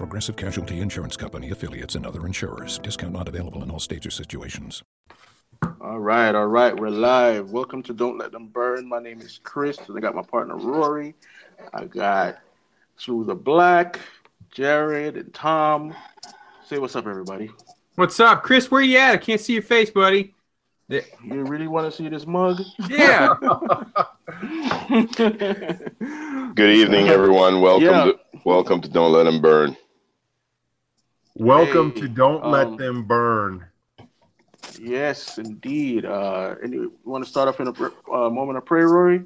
Progressive Casualty Insurance Company affiliates and other insurers. Discount not available in all states or situations. All right, all right, we're live. Welcome to Don't Let Them Burn. My name is Chris. I got my partner Rory. I got Through the Black, Jared, and Tom. Say what's up, everybody. What's up, Chris? Where you at? I can't see your face, buddy. You really want to see this mug? Yeah. Good evening, everyone. Welcome Yeah. to welcome to Don't Let Them Burn. Welcome Hey, to Don't um, Let Them Burn. yes, indeed. Uh, and you want to start off in a uh, moment of prayer, Rory?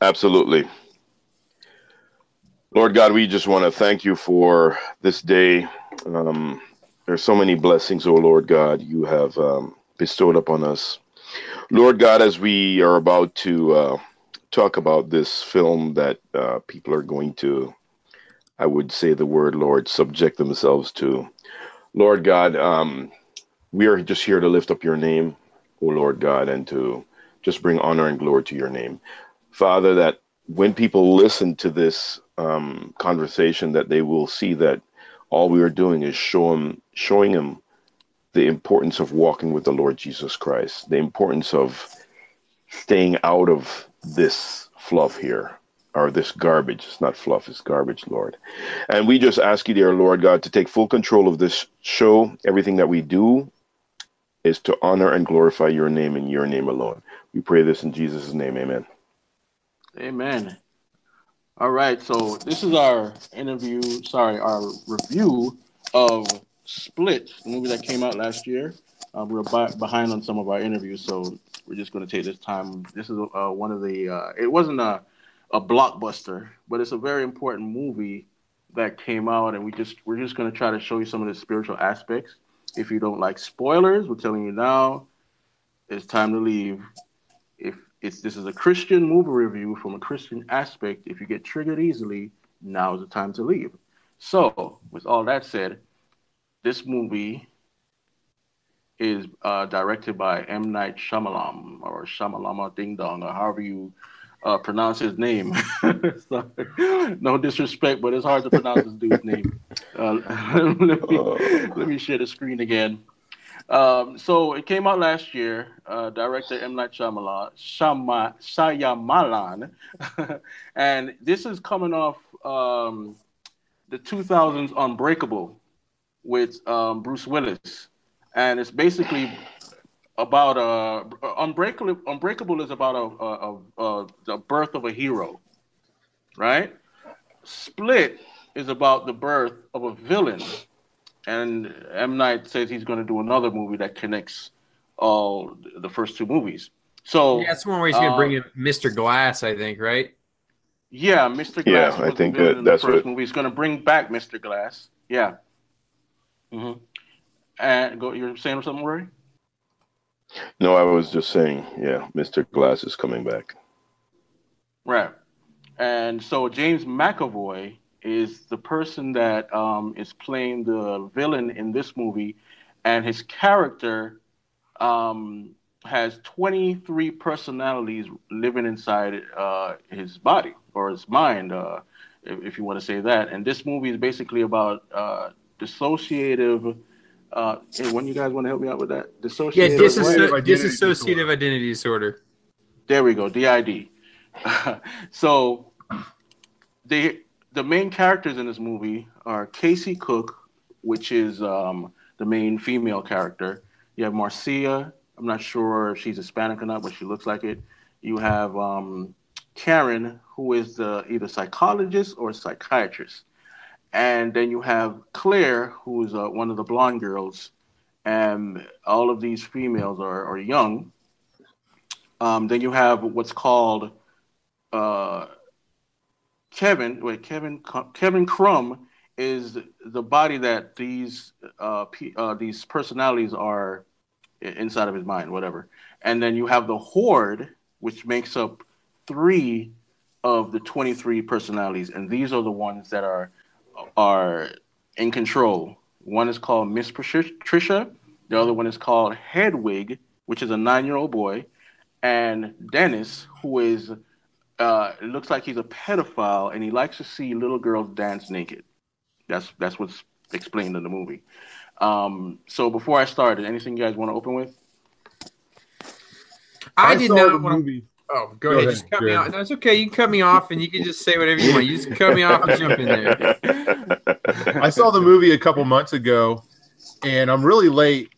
Absolutely. Lord God, we just want to thank you for this day. Um, there's so many blessings, oh Lord God, you have um, bestowed upon us. Lord God, as we are about to uh, talk about this film that uh, people are going to, I would say the word, Lord, subject themselves to. Lord God, um, we are just here to lift up your name, oh Lord God, and to just bring honor and glory to your name. Father, that when people listen to this um, conversation, that they will see that all we are doing is show 'em- showing them the importance of walking with the Lord Jesus Christ, the importance of staying out of this fluff here, or this garbage. It's not fluff, it's garbage, Lord. And we just ask you, dear Lord God, to take full control of this show. Everything that we do is to honor and glorify your name and your name alone. We pray this in Jesus' name, amen. Amen. All right, so this is our interview, sorry, our review of Split, the movie that came out last year. Uh, we're bi- behind on some of our interviews, so we're just going to take this time. This is uh, one of the, uh, it wasn't a, a blockbuster, but it's a very important movie that came out, and we just we're just going to try to show you some of the spiritual aspects. If you don't like spoilers, we're telling you now, it's time to leave. If it's this is a Christian movie review from a Christian aspect. If you get triggered easily, now is the time to leave. So, with all that said, this movie is uh, directed by M. Night Shyamalan or Shyamalama Ding Dong or however you uh, pronounce his name. Sorry. No disrespect, but it's hard to pronounce this dude's name. Uh, let, me, let me share the screen again. Um, so it came out last year. Uh, director M Night Shyamalan, Shama, Shyamalan, and this is coming off um, the 2000s Unbreakable with um, Bruce Willis, and it's basically about uh, Unbreakable. Unbreakable is about a, a, a, a the birth of a hero, right? Split is about the birth of a villain and M Night says he's going to do another movie that connects all the first two movies. So yeah, that's one where he's going to bring uh, in Mr. Glass, I think, right? yeah, Mr. Glass. Yeah, Glass. I think that- in the that's first what- movie. He's going to bring back Mr. Glass. Yeah. mm-hmm. And go. You're saying something, Rory? No, I was just saying, yeah, Mr. Glass is coming back. Right. And so James McAvoy is the person that um, is playing the villain in this movie, and his character um, has 23 personalities living inside uh, his body or his mind, uh, if, if you want to say that. And this movie is basically about uh, dissociative. Uh, hey, when you guys want to help me out with that? Yeah, Dissociative. disasso- Dissociative identity dissociative disorder. identity disorder. There we go, DID. so the the main characters in this movie are Casey Cooke, which is um, the main female character. You have Marcia. I'm not sure if she's Hispanic or not, but she looks like it. You have um, Karen, who is the, either psychologist or psychiatrist, and then you have Claire, who is uh, one of the blonde girls. And all of these females are, are young, um, then you have what's called uh, Kevin. Wait, Kevin. Kevin Crumb is the body that these uh, P, uh, these personalities are inside of his mind, whatever. And then you have the horde, which makes up three of the 23 personalities, and these are the ones that are are in control. One is called Miss Patricia, the other one is called Hedwig, which is a nine-year-old boy, and Dennis, who is uh, looks like he's a pedophile and he likes to see little girls dance naked. That's that's what's explained in the movie. Um, so before I started, anything you guys want to open with? I, did saw not the want to. Movie. Oh, go, Go ahead. ahead, Just cut go me ahead. off. No, it's okay. You can cut me off, and you can just say whatever you want. You just cut me off and jump in there. I saw the movie a couple months ago, and I'm really late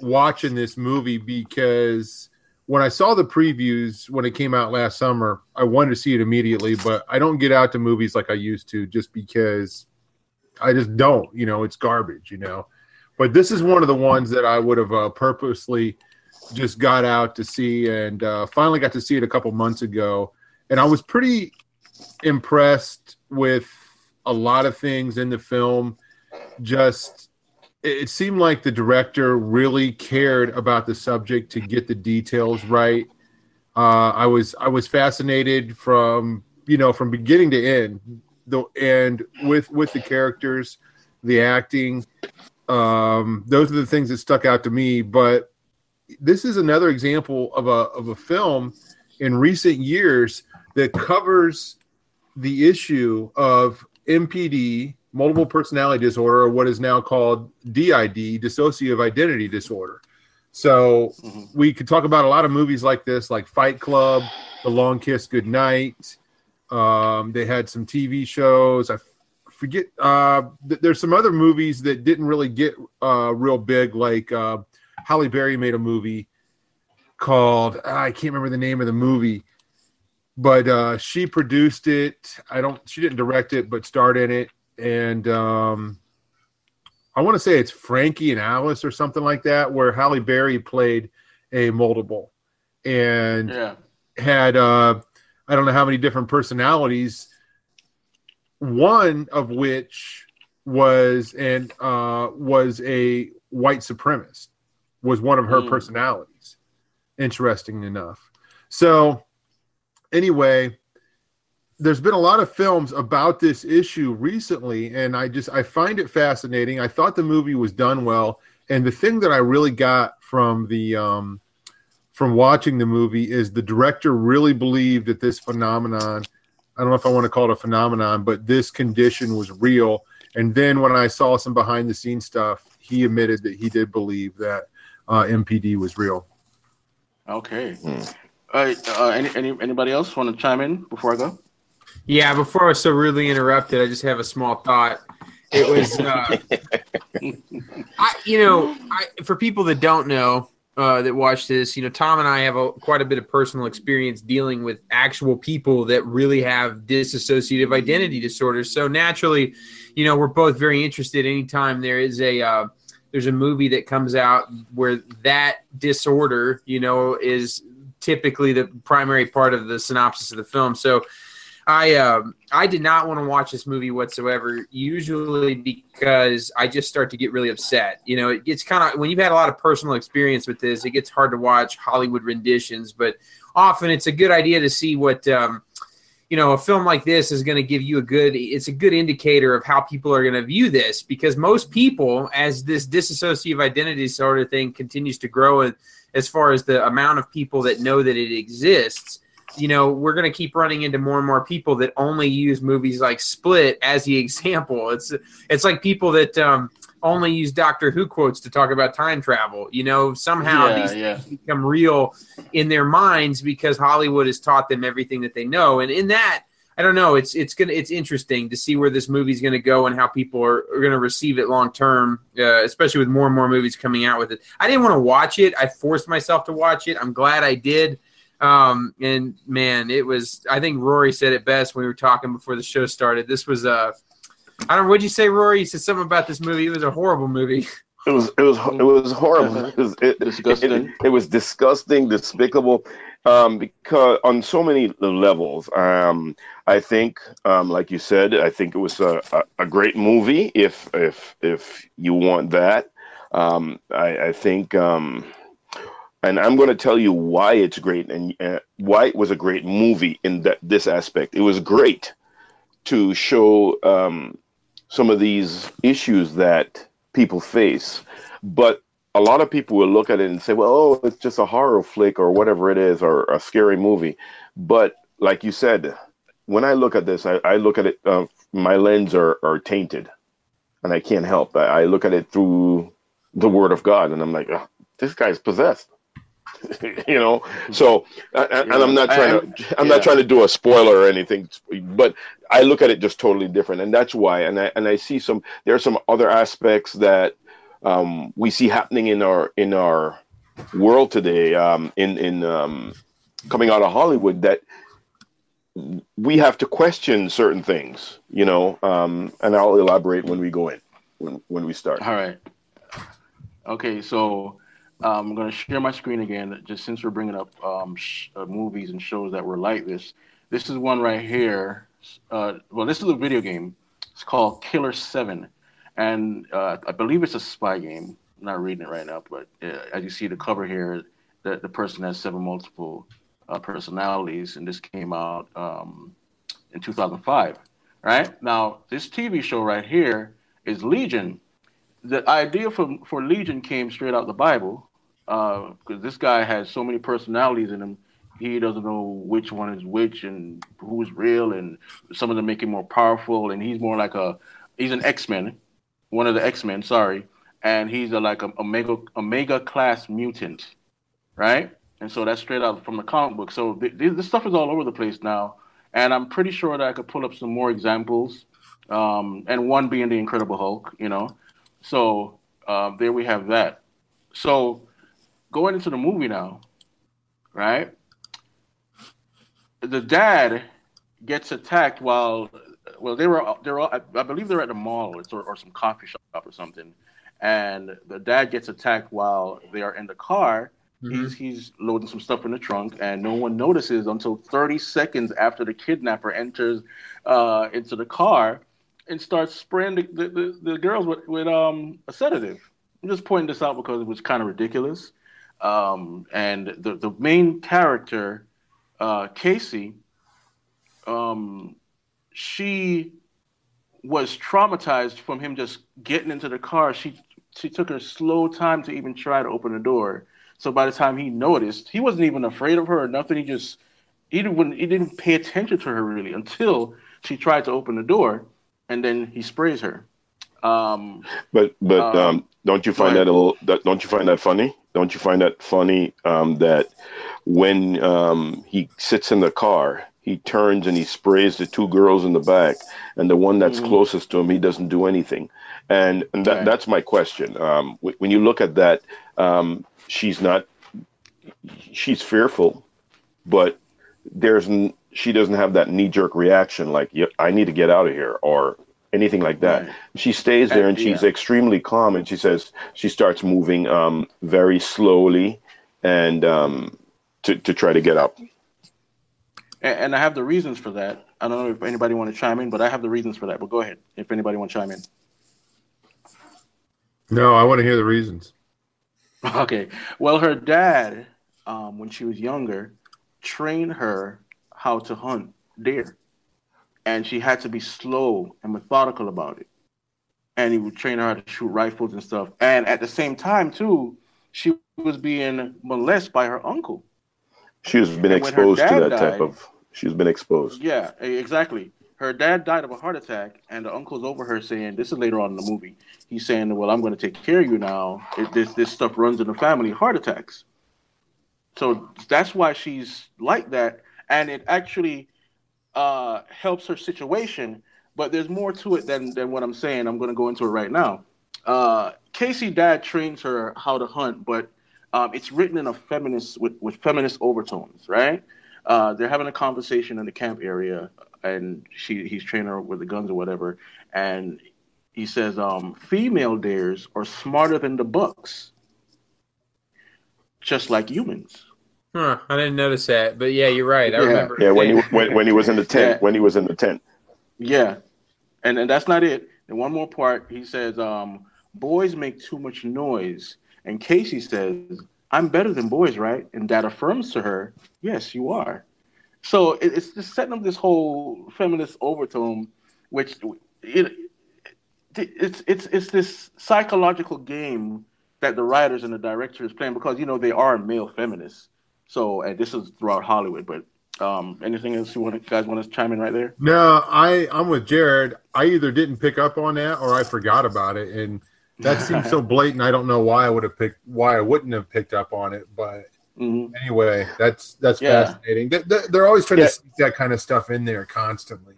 watching this movie because when I saw the previews when it came out last summer, I wanted to see it immediately, but I don't get out to movies like I used to just because I just don't. You know, it's garbage. You know, but this is one of the ones that I would have uh, purposely just got out to see, and uh, finally got to see it a couple months ago, and I was pretty impressed with a lot of things in the film. Just it seemed like the director really cared about the subject to get the details right. Uh, I was I was fascinated from you know from beginning to end, the and with with the characters, the acting. Um, those are the things that stuck out to me. But this is another example of a of a film in recent years that covers the issue of MPD, multiple personality disorder, or what is now called DID, dissociative identity disorder. So Mhm. we could talk about a lot of movies like this, like Fight Club, The Long Kiss Goodnight. Um, they had some TV shows. I forget. Uh, th- there's some other movies that didn't really get uh, real big, like uh, Halle Berry made a movie called I can't remember the name of the movie, but uh, she produced it. I don't. She didn't direct it, but starred in it, and um, I want to say it's Frankie and Alice or something like that, where Halle Berry played a multiple and Yeah. had uh, I don't know how many different personalities. One of which was and uh, was a white supremacist. Was one of her Mm. personalities. Interesting enough. So, anyway, there's been a lot of films about this issue recently, and I just I find it fascinating. I thought the movie was done well, and the thing that I really got from the um, from watching the movie is the director really believed that this phenomenon. I don't know if I want to call it a phenomenon, but this condition was real. And then when I saw some behind the scenes stuff, he admitted that he did believe that uh, MPD was real. Okay. Hmm. All right. Uh, any, any anybody else want to chime in before I go? Yeah, before I was so rudely interrupted, I just have a small thought. It was, uh, I, you know, I, for people that don't know uh, that watch this, you know, Tom and I have a, quite a bit of personal experience dealing with actual people that really have dissociative identity disorders. So naturally, you know, we're both very interested. Anytime there is a uh, there's a movie that comes out where that disorder, you know, is typically the primary part of the synopsis of the film. So I um I did not want to watch this movie whatsoever. Usually because I just start to get really upset. You know, it gets kind of when you've had a lot of personal experience with this, it gets hard to watch Hollywood renditions. But often it's a good idea to see what um, you know a film like this is going to give you a good. It's a good indicator of how people are going to view this because most people, as this dissociative identity disorder thing continues to grow, as far as the amount of people that know that it exists you know, we're going to keep running into more and more people that only use movies like Split as the example. It's it's like people that um, only use Doctor Who quotes to talk about time travel. You know, somehow yeah, these yeah. things become real in their minds because Hollywood has taught them everything that they know. And in that, I don't know. It's it's gonna it's interesting to see where this movie's gonna go and how people are, are gonna receive it long term, uh, especially with more and more movies coming out with it. I didn't want to watch it. I forced myself to watch it. I'm glad I did. Um, and man, it was. I think Rory said it best when we were talking before the show started. This was a. I don't. What'd you say, Rory? You said something about this movie. It was a horrible movie. It was it was it was horrible. It was, it, Disgusting. It, it was disgusting, despicable, um, because on so many levels. Um, I think, um, like you said, I think it was a, a, a great movie. If if if you want that, um, I, I think um, and I'm going to tell you why it's great and uh, why it was a great movie in that this aspect. It was great to show um, some of these issues that people face, but a lot of people will look at it and say, "Well, oh, it's just a horror flick or whatever it is, or a scary movie." But like you said, when I look at this, I, I look at it. Uh, my lens are, are tainted, and I can't help. I, I look at it through the Word of God, and I'm like, oh, "This guy's possessed." you know so and, and i'm not trying to i'm yeah. not trying to do a spoiler or anything but i look at it just totally different and that's why and i and i see some there are some other aspects that um, we see happening in our in our world today um, in in um, coming out of hollywood that we have to question certain things you know um, and i'll elaborate when we go in when, when we start all right okay so um, I'm going to share my screen again, just since we're bringing up um, sh- uh, movies and shows that were like this. This is one right here. Uh, well, this is a video game. It's called Killer Seven, and uh, I believe it's a spy game. I'm not reading it right now, but uh, as you see the cover here, the, the person has seven multiple uh, personalities, and this came out um, in 2005. Right now, this TV show right here is Legion. The idea for for Legion came straight out the Bible because uh, this guy has so many personalities in him. He doesn't know which one is which and who's real, and some of them make him more powerful. And he's more like a he's an X Men, one of the X Men. Sorry, and he's a, like a omega omega class mutant, right? And so that's straight out from the comic book. So th- this stuff is all over the place now, and I'm pretty sure that I could pull up some more examples. Um, and one being the Incredible Hulk, you know. So uh, there we have that. So going into the movie now, right? The dad gets attacked while well they were they're all, I believe they're at the mall or, or some coffee shop or something, and the dad gets attacked while they are in the car. Mm-hmm. He's he's loading some stuff in the trunk, and no one notices until 30 seconds after the kidnapper enters uh, into the car and starts spraying the, the, the, the girls with, with um, a sedative. I'm just pointing this out because it was kind of ridiculous. Um, and the, the main character, uh, Casey, um, she was traumatized from him just getting into the car. She she took her slow time to even try to open the door. So by the time he noticed, he wasn't even afraid of her or nothing. He just he didn't he didn't pay attention to her really until she tried to open the door, and then he sprays her. Um, but but um, um, don't you find that a little? That, don't you find that funny? Don't you find that funny um, that when um, he sits in the car, he turns and he sprays the two girls in the back, and the one that's mm-hmm. closest to him, he doesn't do anything. And, and that, right. that's my question. Um, when you look at that, um, she's not, she's fearful, but there's she doesn't have that knee jerk reaction like I need to get out of here or anything like that. Right. She stays there and, and she's yeah. extremely calm. And she says she starts moving um, very slowly and um, to to try to get up. And, and I have the reasons for that. I don't know if anybody want to chime in, but I have the reasons for that. But go ahead if anybody want to chime in. No, I want to hear the reasons. Okay. Well, her dad, um, when she was younger, trained her how to hunt deer and she had to be slow and methodical about it. And he would train her how to shoot rifles and stuff. And at the same time, too, she was being molested by her uncle. She has been exposed to that died, type of. She's been exposed. Yeah, exactly. Her dad died of a heart attack, and the uncle's over her saying, "This is later on in the movie." He's saying, "Well, I'm going to take care of you now. It, this this stuff runs in the family, heart attacks." So that's why she's like that, and it actually uh, helps her situation, but there's more to it than than what I'm saying. I'm going to go into it right now. Uh, Casey Dad trains her how to hunt, but um, it's written in a feminist with, with feminist overtones, right? Uh, they're having a conversation in the camp area, and she he's training her with the guns or whatever, and he says, um, "Female dares are smarter than the bucks, just like humans." Huh, I didn't notice that, but yeah, you're right. I yeah. remember. Yeah, when he when, when he was in the tent, yeah. when he was in the tent. Yeah, and and that's not it. And one more part, he says, um, "Boys make too much noise," and Casey says, I'm better than boys, right? And dad affirms to her, yes, you are. So it, it's just setting up this whole feminist overtone, which it, it's it's it's this psychological game that the writers and the director is playing because you know they are male feminists. So and this is throughout Hollywood, but um, anything else you want guys want to chime in right there? No, I I'm with Jared. I either didn't pick up on that or I forgot about it, and that seems so blatant. I don't know why I would have picked why I wouldn't have picked up on it, but mm-hmm. anyway, that's that's yeah. fascinating. They, they're always trying yeah. to sneak that kind of stuff in there constantly.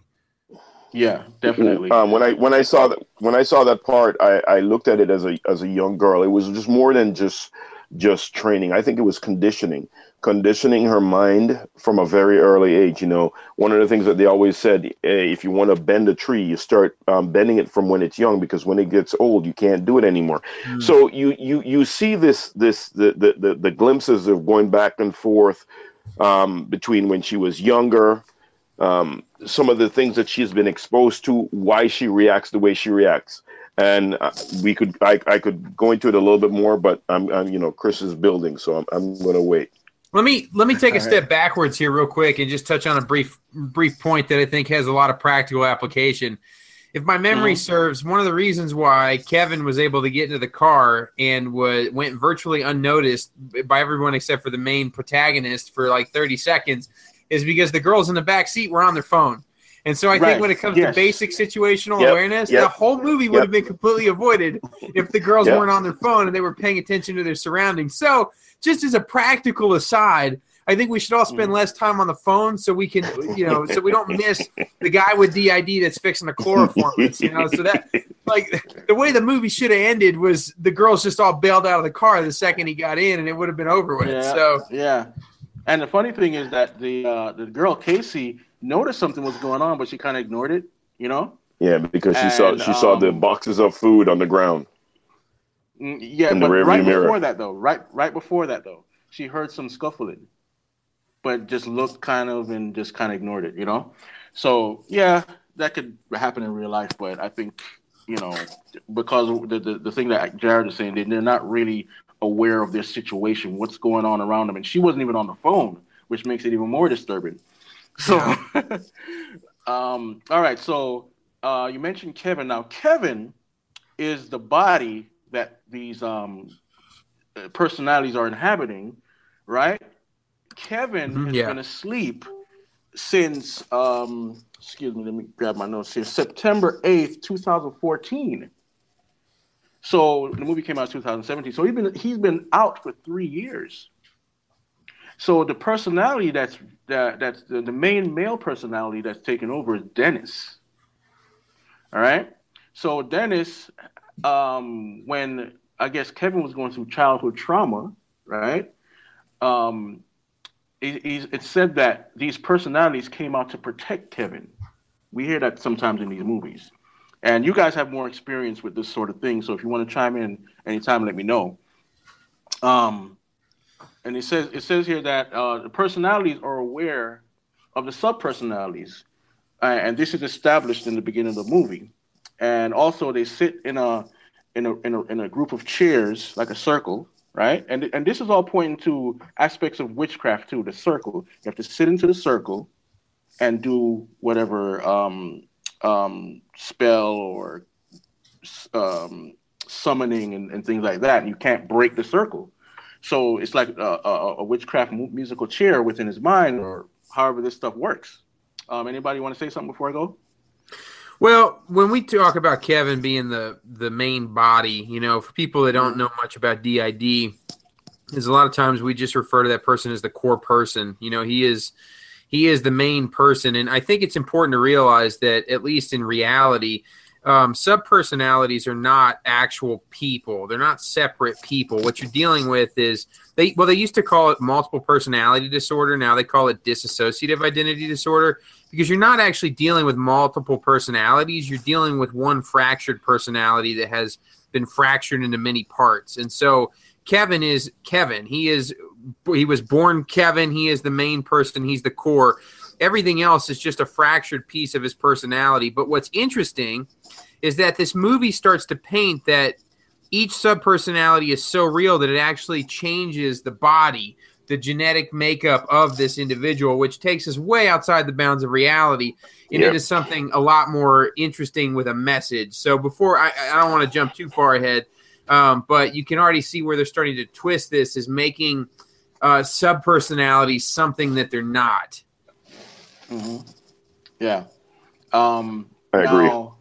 Yeah, definitely. Um, when I when I saw that when I saw that part, I, I looked at it as a as a young girl. It was just more than just just training. I think it was conditioning, conditioning her mind from a very early age. You know, one of the things that they always said, hey, if you want to bend a tree, you start um, bending it from when it's young because when it gets old, you can't do it anymore. Mm. So you you you see this this the, the the the glimpses of going back and forth um, between when she was younger um, some of the things that she's been exposed to, why she reacts the way she reacts. And uh, we could, I, I could go into it a little bit more, but I'm, I'm you know, Chris is building, so I'm, I'm going to wait. Let me let me take a step backwards here, real quick, and just touch on a brief brief point that I think has a lot of practical application. If my memory mm-hmm. serves, one of the reasons why Kevin was able to get into the car and was, went virtually unnoticed by everyone except for the main protagonist for like 30 seconds is because the girls in the back seat were on their phone. And so I right. think when it comes yes. to basic situational yep. awareness, yep. the whole movie would yep. have been completely avoided if the girls weren't on their phone and they were paying attention to their surroundings. So, just as a practical aside, I think we should all spend mm. less time on the phone so we can, you know, so we don't miss the guy with DID that's fixing the chloroform. You know, so that like the way the movie should have ended was the girls just all bailed out of the car the second he got in, and it would have been over with. Yeah, so yeah, and the funny thing is that the uh, the girl Casey noticed something was going on, but she kind of ignored it. You know. Yeah, because she and, saw she um, saw the um, boxes of food on the ground. Mm, yeah, but right mirror. before that though, right right before that though, she heard some scuffling, but just looked kind of and just kind of ignored it. You know. So yeah, that could happen in real life, but I think you know because the, the, the thing that Jared is saying, they're not really aware of their situation, what's going on around them. And she wasn't even on the phone, which makes it even more disturbing. So, um, all right. So uh, you mentioned Kevin. Now, Kevin is the body that these um, personalities are inhabiting, right? Kevin mm-hmm, has yeah. been asleep since, um, excuse me, let me grab my notes here, September 8th, 2014. So the movie came out in 2017. So he's been he's been out for three years. So the personality that's that that's the, the main male personality that's taken over is Dennis. All right. So Dennis, um, when I guess Kevin was going through childhood trauma, right? Um, it, it said that these personalities came out to protect Kevin. We hear that sometimes in these movies. And you guys have more experience with this sort of thing, so if you want to chime in anytime, let me know. Um, and it says it says here that uh, the personalities are aware of the subpersonalities, uh, and this is established in the beginning of the movie. And also, they sit in a in a, in a in a group of chairs, like a circle, right? And and this is all pointing to aspects of witchcraft too. The circle, you have to sit into the circle and do whatever um, um, spell or um, summoning and, and, things like that. You can't break the circle. So it's like a, a, a witchcraft musical chair within his mind, or however this stuff works. Um, anybody want to say something before I go? Well, when we talk about Kevin being the the main body, you know, for people that don't know much about DID, is a lot of times we just refer to that person as the core person. You know, he is he is the main person. And I think it's important to realize that, at least in reality, um, subpersonalities are not actual people. They're not separate people. What you're dealing with is they well, they used to call it multiple personality disorder. Now they call it dissociative identity disorder because you're not actually dealing with multiple personalities. You're dealing with one fractured personality that has been fractured into many parts. And so Kevin is Kevin. He is he was born Kevin. He is the main person. He's the core. Everything else is just a fractured piece of his personality. But what's interesting is that this movie starts to paint that each subpersonality is so real that it actually changes the body, the genetic makeup of this individual, which takes us way outside the bounds of reality and Yep. into something a lot more interesting with a message. So before I, I don't want to jump too far ahead, um, but you can already see where they're starting to twist this is making uh, subpersonalities something that they're not. hmm Yeah. Um, I agree. Now,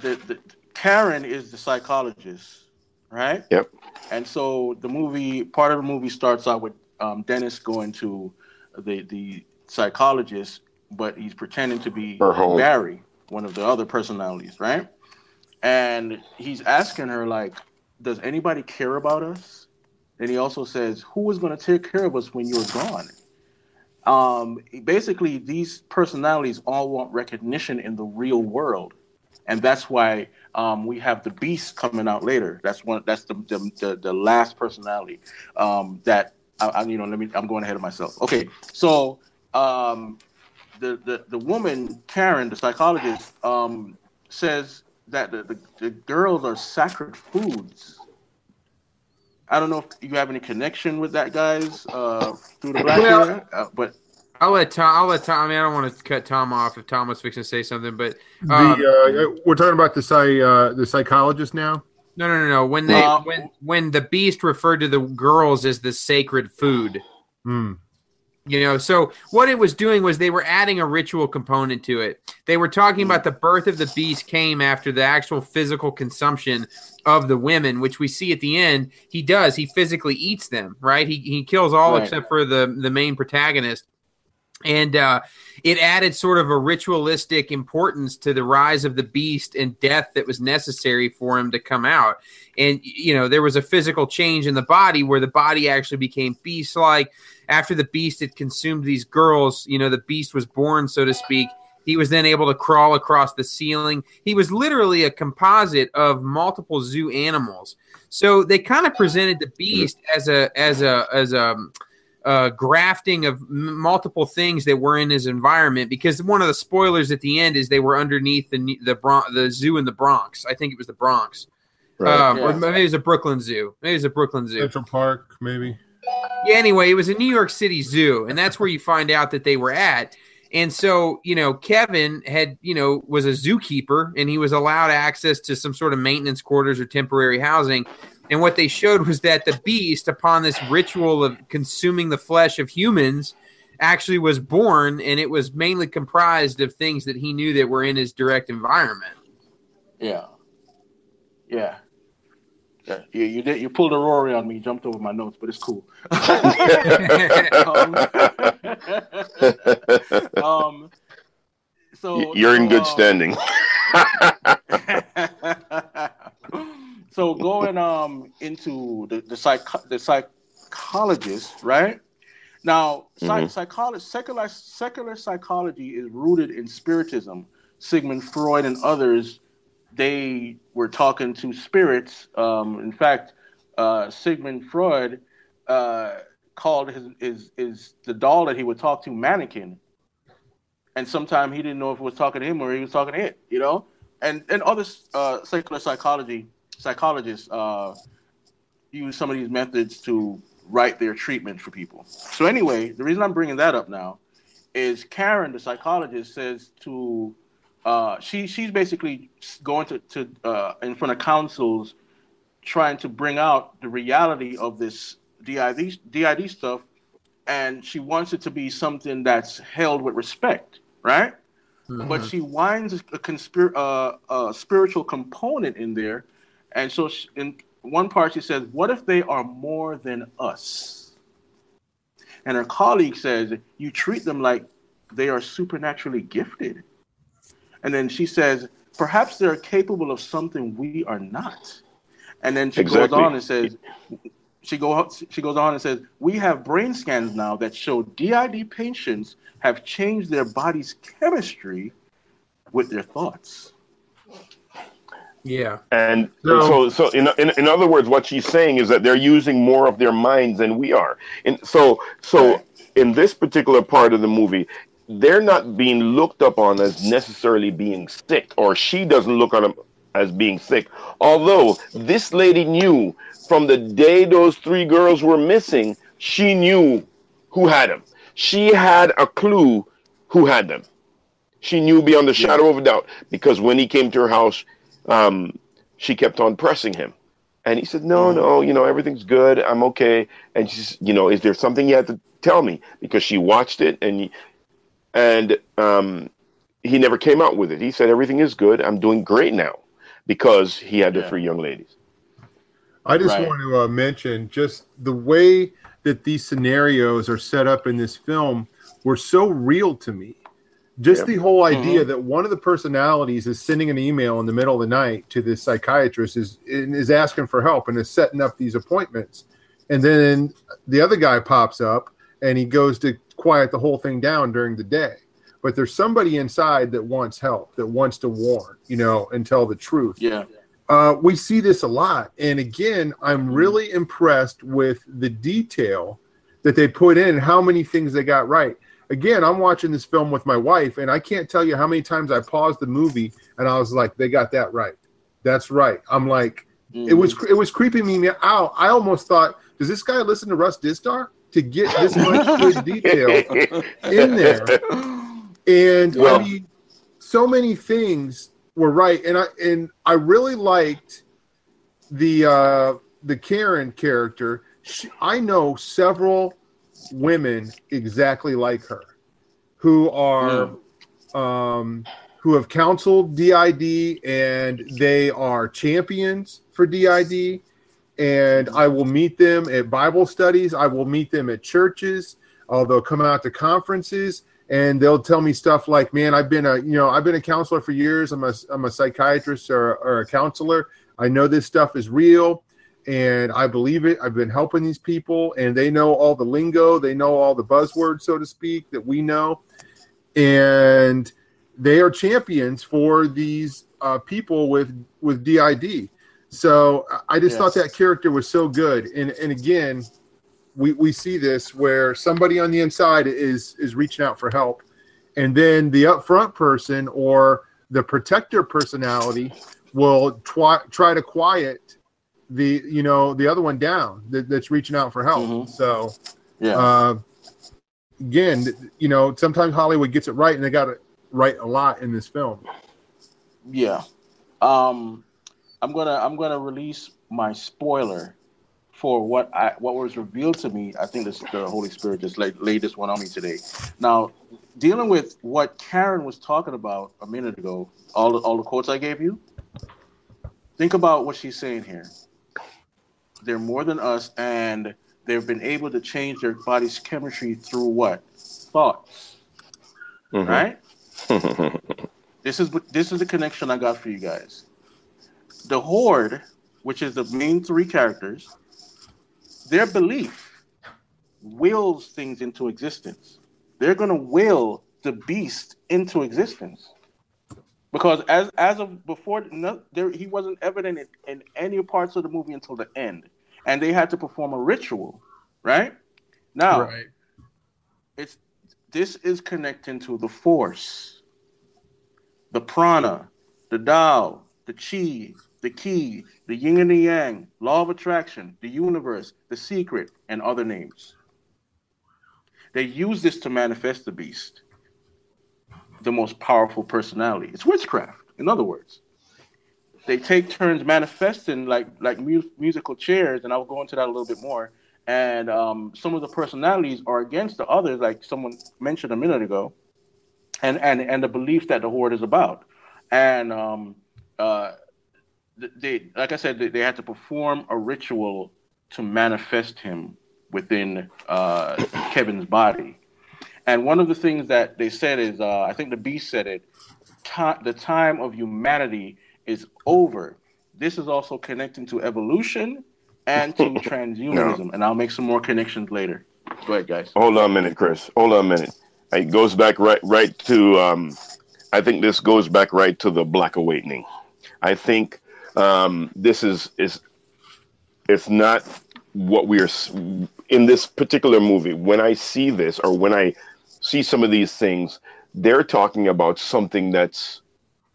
the, the Karen is the psychologist, right? Yep. And so the movie, part of the movie starts out with um, Dennis going to the the psychologist, but he's pretending to be. Barry, one of the other personalities, right? And he's asking her like, "Does anybody care about us?" And he also says, "Who is going to take care of us when you're gone?" Um, basically, these personalities all want recognition in the real world, and that's why um, we have the Beast coming out later. That's one. That's the the, the, the last personality um, that I, I, you know. Let me. I'm going ahead of myself. Okay, so um, the, the the woman Karen, the psychologist, um, says that the, the, the girls are sacred foods. I don't know if you have any connection with that, guys, uh, through the black Well- hair, uh, but I'll let Tom. I'll let Tom. I mean, I don't want to cut Tom off if Tom was fixing to say something, but um, the uh, we're talking about the psy, uh, the psychologist now. no, no, no, no. When they Uh, when when the beast referred to the girls as the sacred food, Hmm. you know. So what it was doing was they were adding a ritual component to it. They were talking about the birth of the beast came after the actual physical consumption of the women, which we see at the end. He does. He physically eats them. Right. He he kills all Right. except for the the main protagonist. And uh, it added sort of a ritualistic importance to the rise of the beast and death that was necessary for him to come out. And you know there was a physical change in the body where the body actually became beast like after the beast had consumed these girls you know the beast was born so to speak. He was then able to crawl across the ceiling. He was literally a composite of multiple zoo animals. So they kind of presented the beast as a as a as a uh, grafting of m- multiple things that were in his environment because one of the spoilers at the end is they were underneath the the Bron- the zoo in the Bronx. I think it was the Bronx, Right. um, or maybe it was a Brooklyn Zoo. Maybe it was a Brooklyn Zoo. Central Park, maybe. Yeah, anyway, it was a New York City zoo, and that's where you find out that they were at. And so, you know, Kevin had, you know, was a zookeeper and he was allowed access to some sort of maintenance quarters or temporary housing. And what they showed was that the beast, upon this ritual of consuming the flesh of humans, actually was born and it was mainly comprised of things that he knew that were in his direct environment. Yeah. Yeah. Yeah. You, you did you pulled a Rory on me, jumped over my notes, but it's cool. um, um, so You're in so, good um, standing. So going um into the the psych the psychologist, right? Now, psych- Mhm. psychology, secular secular psychology is rooted in spiritism. Sigmund Freud and others, they were talking to spirits. Um, in fact, uh, Sigmund Freud uh, called his, his his the doll that he would talk to mannequin, and sometimes he didn't know if it was talking to him or he was talking to it. You know, and and other uh, secular psychology psychologists uh, use some of these methods to write their treatment for people. So anyway, the reason I'm bringing that up now is Karen, the psychologist, says to uh, she she's basically going to to uh, in front of councils, trying to bring out the reality of this DID DID stuff, and she wants it to be something that's held with respect, right? But she winds a, conspir- uh, a spiritual component in there, and so she, in one part she says, "What if they are more than us?" And her colleague says, "You treat them like they are supernaturally gifted." And then she says, "Perhaps they're capable of something we are not." And then she Exactly. goes on and says, she go she goes on and says, "We have brain scans now that show DID patients have changed their body's chemistry with their thoughts." Yeah. And So- so, so in, in in other words, what she's saying is that they're using more of their minds than we are. And so, so in this particular part of the movie, they're not being looked upon as necessarily being sick, or she doesn't look on them as being sick. Although this lady knew from the day those three girls were missing, she knew who had them. She had a clue who had them. She knew beyond the shadow of a doubt because when he came to her house, um, she kept on pressing him. And he said, No, no, you know, everything's good. I'm okay. And she's, you know, is there something you have to tell me? Because she watched it and and um, he never came out with it. He said, Everything is good. I'm doing great now because he had the Yeah. three young ladies. I just Right. want to uh, mention just the way that these scenarios are set up in this film were so real to me. Just Yeah. the whole idea that one of the personalities is sending an email in the middle of the night to this psychiatrist is is asking for help and is setting up these appointments, and then the other guy pops up and he goes to quiet the whole thing down during the day. But there's somebody inside that wants help, that wants to warn, you know, and tell the truth Yeah. uh, we see this a lot. And again, I'm really impressed with the detail that they put in, how many things they got right. Again, I'm watching this film with my wife, and I can't tell you how many times I paused the movie and I was like, "They got that right. That's right." I'm like, it was it was creeping me out. I almost thought, "Does this guy listen to Russ Dizdar to get this much good detail in there?" And Well- I mean, so many things were right, and I and I really liked the uh, the Karen character. She, I know several women exactly like her who are um, who have counseled DID and they are champions for DID. And I will meet them at Bible studies. I will meet them at churches. Uh, they'll come out to conferences and they'll tell me stuff like, "Man, I've been a you know I've been a counselor for years. I'm a I'm a psychiatrist or, or a counselor. I know this stuff is real, and I believe it. I've been helping these people, and they know all the lingo. They know all the buzzwords, so to speak, that we know, and they are champions for these uh, people with with DID. So I just thought that character was so good, and and again, we we see this where somebody on the inside is is reaching out for help, and then the upfront person or the protector personality will try try to quiet the you know the other one down that, that's reaching out for help. Mhm. So Yeah. uh, again, you know, sometimes Hollywood gets it right, and they got it right a lot in this film. Yeah. Um I'm gonna I'm gonna release my spoiler for what I what was revealed to me. I think this, the Holy Spirit just laid, laid this one on me today. Now, dealing with what Karen was talking about a minute ago, all the, all the quotes I gave you. Think about what she's saying here. They're more than us, and they've been able to change their body's chemistry through what thoughts, Mhm. right? This is this is the connection I got for you guys. The horde, which is the main three characters, their belief wills things into existence. They're gonna will the beast into existence. Because as as of before, no, there he wasn't evident in, in any parts of the movie until the end, and they had to perform a ritual, right? Now, right. it's this is connecting to the force, the prana, the Tao, the chi, the ki, the yin and the yang, law of attraction, the universe, the secret, and other names. They use this to manifest the beast, the most powerful personality. It's witchcraft, in other words. They take turns manifesting like like mu- musical chairs, and I'll go into that a little bit more. And um, some of the personalities are against the others, like someone mentioned a minute ago, and and and the belief that the horde is about. And um, uh, they, like I said, they, they had to perform a ritual to manifest him within uh, Kevin's body. And one of the things that they said is, uh, I think the beast said it, the time of humanity is over. This is also connecting to evolution and to transhumanism. And I'll make some more connections later. Go ahead, guys. Hold on a minute, Chris. Hold on a minute. It goes back right right to um, I think this goes back right to the Black Awakening. I think um, this is is it's not what we are in this particular movie. When I see this or when I see some of these things, they're talking about something that's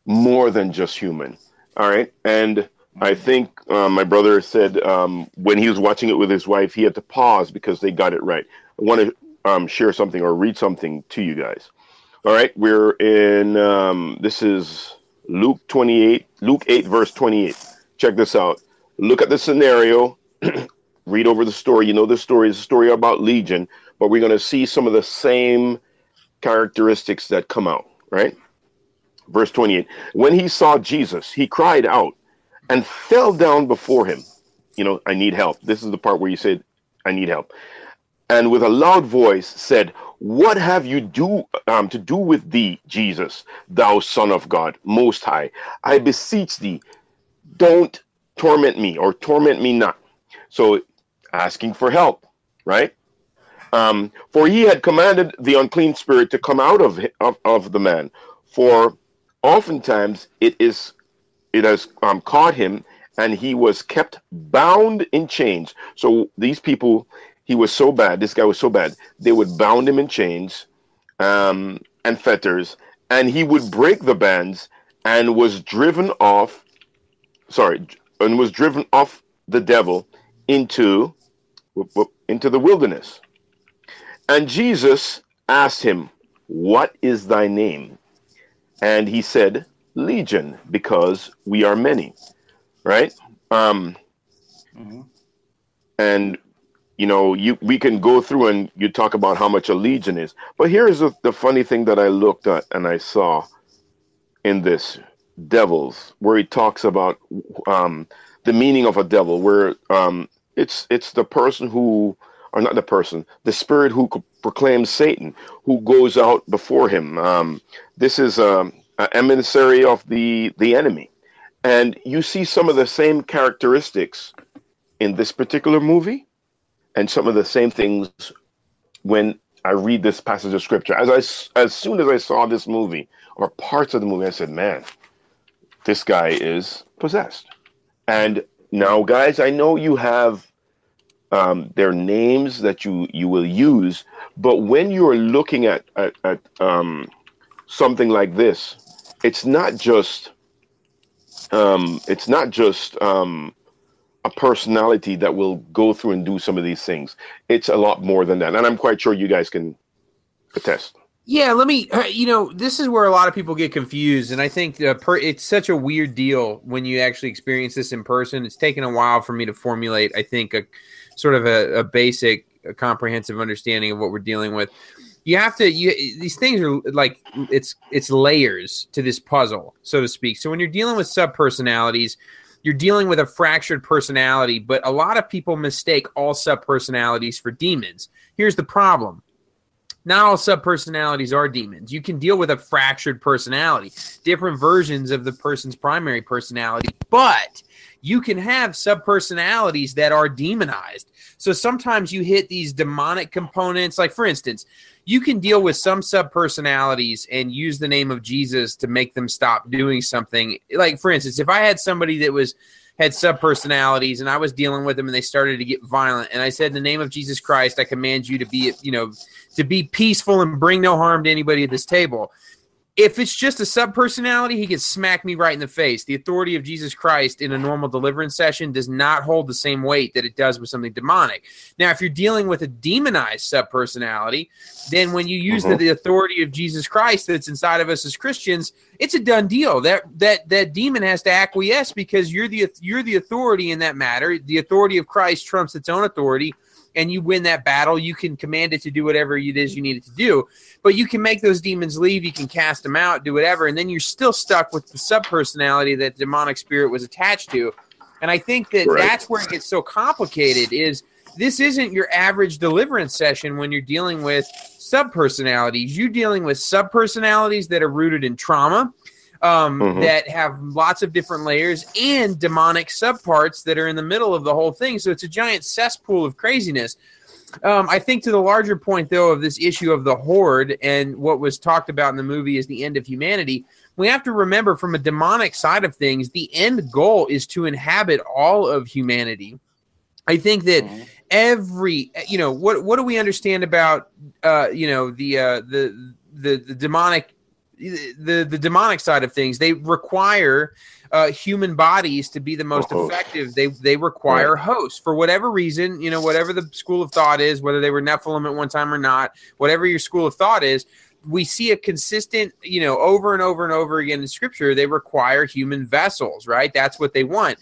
more than just human. All right, and I think um, my brother said um, when he was watching it with his wife, he had to pause because they got it right. I want to um, share something or read something to you guys. All right, we're in. Um, this is Luke twenty-eight, Luke eight, verse twenty-eight. Check this out. Look at the scenario. read over the story. You know the story is a story about Legion, but we're going to see some of the same characteristics that come out. Right. Verse twenty-eight. When he saw Jesus, he cried out and fell down before him. You know, I need help. This is the part where you said, I need help. And with a loud voice said, What have you do um, to do with thee, Jesus, thou Son of God, Most High? I beseech thee, don't torment me or torment me not. So asking for help, right? Um, for he had commanded the unclean spirit to come out of, of, of the man. For oftentimes it is it has um, caught him and he was kept bound in chains. So these people, he was so bad. This guy was so bad. They would bound him in chains um, and fetters, and he would break the bands and was driven off. Sorry, and was driven off the devil into into the wilderness. And Jesus asked him, "What is thy name?" And he said, legion because we are many, right? Um, mm-hmm. And you know, you we can go through and you talk about how much a legion is, but here's the, the funny thing that I looked at and I saw in this devils, where he talks about um, the meaning of a devil, where um, it's it's the person who or not the person, the spirit who proclaims Satan, who goes out before him. Um, this is um, uh, emissary of the the enemy, and you see some of the same characteristics in this particular movie, and some of the same things when I read this passage of scripture. As I as soon as I saw this movie or parts of the movie, I said, "Man, this guy is possessed." And now, guys, I know you have um, their names that you you will use, but when you are looking at at, at um, something like this, it's not just um, it's not just um, a personality that will go through and do some of these things. It's a lot more than that, and I'm quite sure you guys can attest. Yeah, let me. Uh, you know, this is where a lot of people get confused, and I think uh, per, it's such a weird deal when you actually experience this in person. It's taken a while for me to formulate. I think a sort of a, a basic, a comprehensive understanding of what we're dealing with. You have to you these things are like it's it's layers to this puzzle so to speak. So when you're dealing with sub personalities you're dealing with a fractured personality but a lot of people mistake all sub personalities for demons. Here's the problem. Not all sub personalities are demons. You can deal with a fractured personality different versions of the person's primary personality but you can have sub personalities that are demonized. So sometimes you hit these demonic components. Like for instance you can deal with some sub personalities and use the name of Jesus to make them stop doing something. Like for instance, if I had somebody that was had sub personalities and I was dealing with them and they started to get violent and I said in the name of Jesus Christ I command you to be you know to be peaceful and bring no harm to anybody at this table if it's just a sub personality, he can smack me right in the face. The authority of Jesus Christ in a normal deliverance session does not hold the same weight that it does with something demonic. Now, if you're dealing with a demonized sub personality, then when you use the, mm-hmm. the, authority of Jesus Christ that's inside of us as Christians, it's a done deal. That that that demon has to acquiesce because you're the you're the authority in that matter. The authority of Christ trumps its own authority and you win that battle, you can command it to do whatever it is you need it to do. But you can make those demons leave, you can cast them out, do whatever, and then you're still stuck with the sub personality that demonic spirit was attached to. And I think that right. that's where it gets so complicated is this isn't your average deliverance session when you're dealing with sub personalities. You're dealing with sub personalities that are rooted in trauma um, mm-hmm. that have lots of different layers and demonic subparts that are in the middle of the whole thing. So it's a giant cesspool of craziness. Um, I think to the larger point, though, of this issue of the horde and what was talked about in the movie is the end of humanity. We have to remember from a demonic side of things, the end goal is to inhabit all of humanity. I think that mm-hmm. every, you know, what what do we understand about, uh, you know, the uh, the the, the demonic the the demonic side of things they require uh, human bodies to be the most effective, they they require hosts for whatever reason. You know, whatever the school of thought is, whether they were Nephilim at one time or not, whatever your school of thought is, we see a consistent, you know, over and over and over again in Scripture. They require human vessels, right? That's what they want.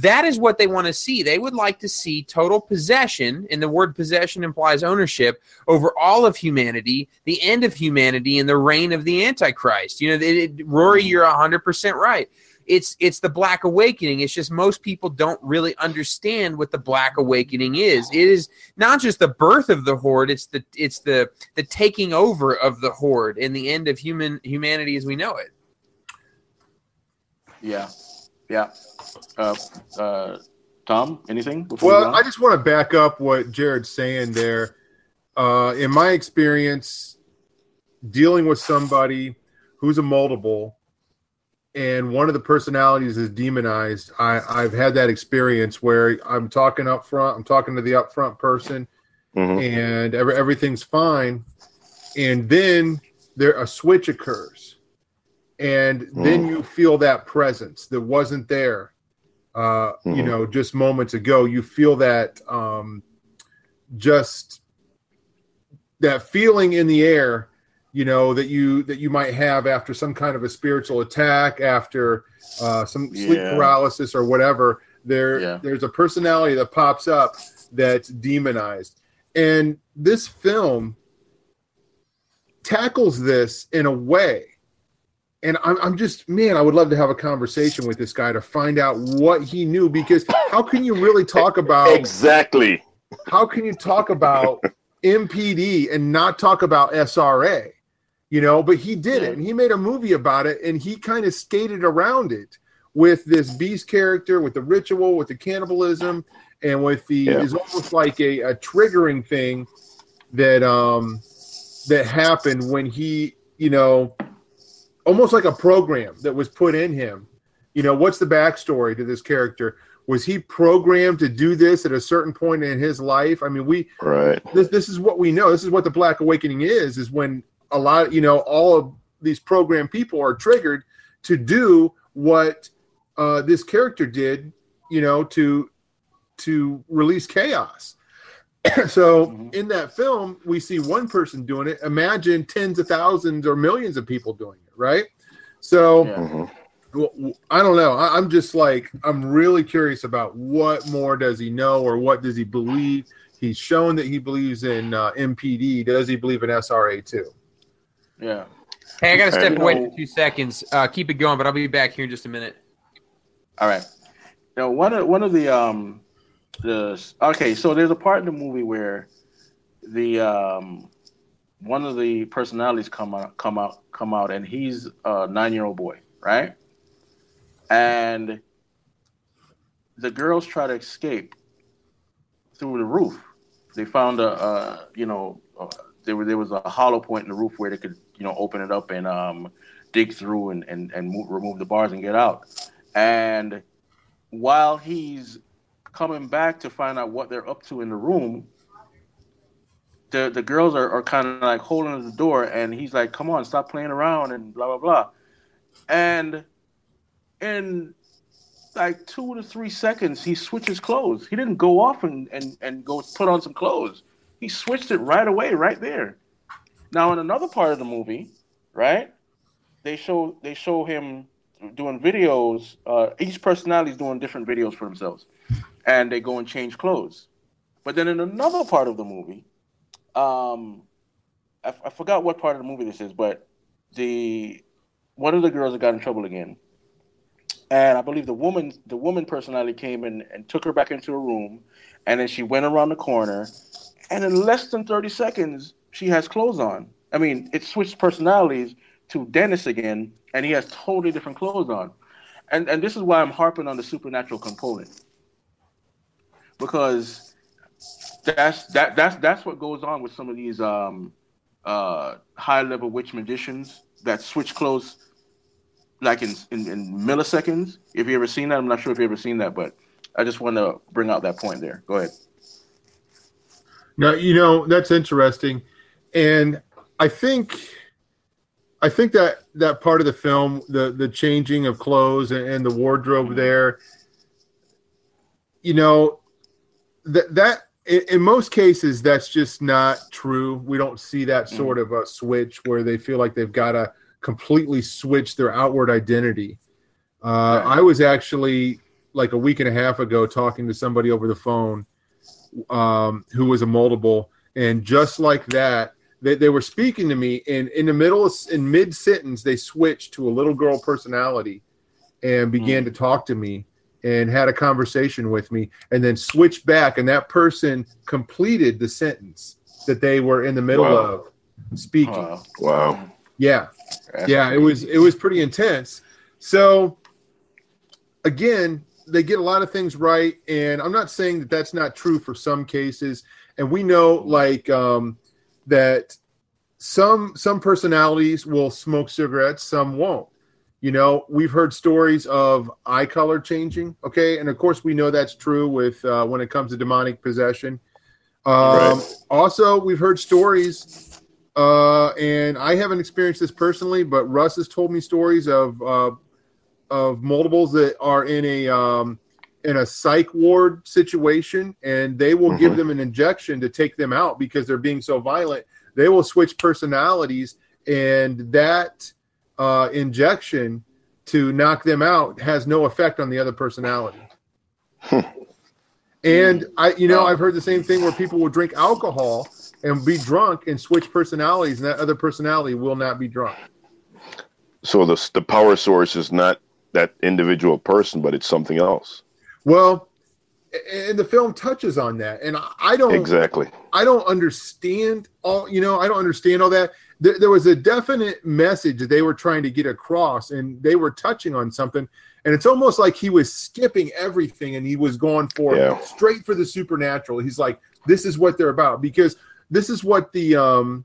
That is what they want to see. They would like to see total possession, and the word possession implies ownership over all of humanity, the end of humanity, and the reign of the Antichrist. You know, it, it- Rory, mm. you're hundred percent right. It's it's the Black Awakening. It's just most people don't really understand what the Black Awakening is. It is not just the birth of the horde. It's the it's the the taking over of the horde and the end of human humanity as we know it. Yeah, yeah. Uh, uh, Tom, anything? before Well, go I just want to back up what Jared's saying there. Uh, in my experience, dealing with somebody who's a multiple and one of the personalities is demonized, I, I've had that experience where I'm talking up front, I'm talking to the upfront person, Mhm. and every, everything's fine. And then there a switch occurs. And then Mm. you feel that presence that wasn't there uh, you Mhm. know, just moments ago. You feel that um, just that feeling in the air, you know, that you that you might have after some kind of a spiritual attack, after uh, some sleep Yeah. paralysis or whatever. There, Yeah. there's a personality that pops up that's demonized, and this film tackles this in a way and I'm, I'm just man i would love to have a conversation with this guy to find out what he knew because how can you really talk about Exactly. how can you talk about mpd and not talk about sra you know but he did it and he made a movie about it and he kind of skated around it with this beast character with the ritual with the cannibalism and with the Yeah. is almost like a, a triggering thing that um that happened when he you know almost like a program that was put in him. You know what's the backstory to this character? Was he programmed to do this at a certain point in his life? I mean we Right. this this is what we know. This is what the black awakening is is when a lot you know all of these programmed people are triggered to do what uh, this character did you know to to release chaos. So Mhm. in that film we see one person doing it. Imagine tens of thousands or millions of people doing it right so Yeah. Mhm. well, w- I don't know. I, I'm just like I'm really curious about what more does he know or what does he believe. He's shown that he believes in uh, MPD. Does he believe in SRA too? yeah. Hey, I got to step away for two seconds. Uh, keep it going, but I'll be back here in just a minute. All right. Now, one of one of the um the okay, so there's a part in the movie where the um one of the personalities come out come out come out and he's a nine year old boy, right? And the girls try to escape through the roof. They found a, uh you know uh, there was there was a hollow point in the roof where they could you know open it up and um dig through and and and move, remove the bars and get out. And while he's coming back to find out what they're up to in the room, the the girls are, are kind of like holding the door, and he's like, "Come on, stop playing around," and blah blah blah. And in like two to three seconds, he switches clothes. He didn't go off and and and go put on some clothes. He switched it right away, right there. Now, in another part of the movie, right, they show they show him doing videos. Uh, each personality is doing different videos for themselves, and they go and change clothes. But then in another part of the movie, um, I, I forgot what part of the movie this is, but the one of the girls that got in trouble again, and I believe the woman the woman personality came in and took her back into a room, and then she went around the corner, and in less than thirty seconds she has clothes on. I mean, it switched personalities to Dennis again, and he has totally different clothes on. And and this is why I'm harping on the supernatural component. Because that's that that's that's what goes on with some of these um uh high level witch magicians that switch clothes like in, in in milliseconds. If you ever seen that, I'm not sure if you ever seen that, but I just want to bring out that point there. Go ahead. No, you know that's interesting, and I think I think that that part of the film, the the changing of clothes and, and the wardrobe there, you know, that that in, in most cases that's just not true. We don't see that sort of a switch where they feel like they've got to completely switch their outward identity. Uh, I was actually like a week and a half ago talking to somebody over the phone um, who was a multiple, and just like that, they, they were speaking to me, and in the middle of, in mid sentence, they switched to a little girl personality and began to talk to me and had a conversation with me, and then switched back, and that person completed the sentence that they were in the middle Wow. of speaking. Wow. Wow. Yeah, yeah, it was it was pretty intense. So again, they get a lot of things right, and I'm not saying that that's not true for some cases. And we know like um, that some some personalities will smoke cigarettes, some won't. You know, we've heard stories of eye color changing. Okay, and of course we know that's true with uh, when it comes to demonic possession. Um, Right. Also, we've heard stories uh, and I haven't experienced this personally, but Russ has told me stories of uh, of multiples that are in a um, in a psych ward situation, and they will give Mhm. them an injection to take them out because they're being so violent. They will switch personalities, and that uh, injection to knock them out has no effect on the other personality. and I, you know, I've heard the same thing where people will drink alcohol and be drunk and switch personalities, and that other personality will not be drunk. So the the power source is not that individual person, but it's something else. Well, and the film touches on that, and I- I don't Exactly. I don't understand all you know I don't understand all that. There, there was a definite message that they were trying to get across, and they were touching on something. And it's almost like he was skipping everything, and he was going for Yeah. straight for the supernatural. He's like, "This is what they're about," because this is what the um,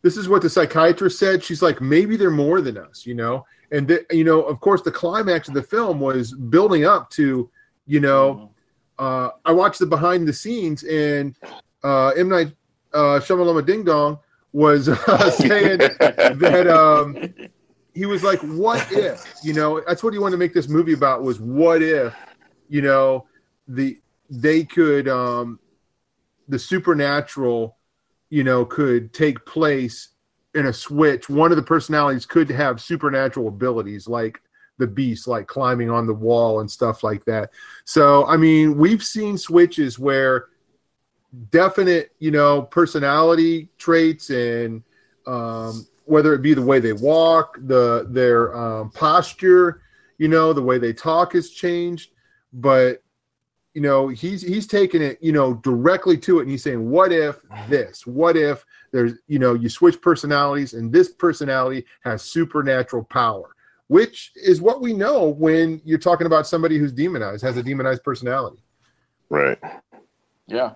this is what the psychiatrist said. She's like, maybe they're more than us, you know. And th- you know, of course, the climax of the film was building up to, you know, uh, I watched the behind the scenes, and uh, M Night uh, Shyamalama Ding Dong was uh, saying that um, he was like, "What if?" You know, that's what he wanted to make this movie about was what if, you know, the they could um, the supernatural, you know, could take place in a switch. One of the personalities could have supernatural abilities, like the beast, like climbing on the wall and stuff like that. So, I mean, we've seen switches where definite, you know, personality traits and um, whether it be the way they walk, the their um, posture, you know, the way they talk has changed. But you know, he's he's taking it, you know, directly to it, and he's saying, "What if this? What if there's, you know, you switch personalities, and this personality has supernatural power." Which is what we know when you're talking about somebody who's demonized, has a demonized personality. Right. Yeah,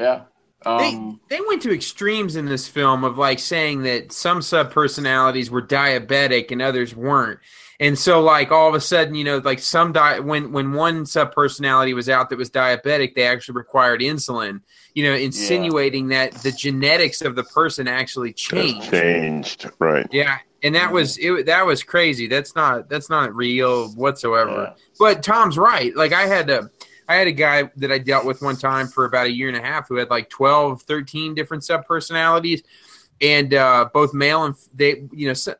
yeah. Um, they, they went to extremes in this film of like saying that some sub personalities were diabetic and others weren't. And so like all of a sudden, you know, like some di- when when one sub personality was out that was diabetic, they actually required insulin, you know, insinuating that the genetics of the person actually changed. changed. Right. Yeah, and that was it. That was crazy. That's not that's not real whatsoever. Yeah. But Tom's right. Like I had a I had a guy that I dealt with one time for about a year and a half who had like 12, 13 different sub personalities, and uh, both male and they you know. So,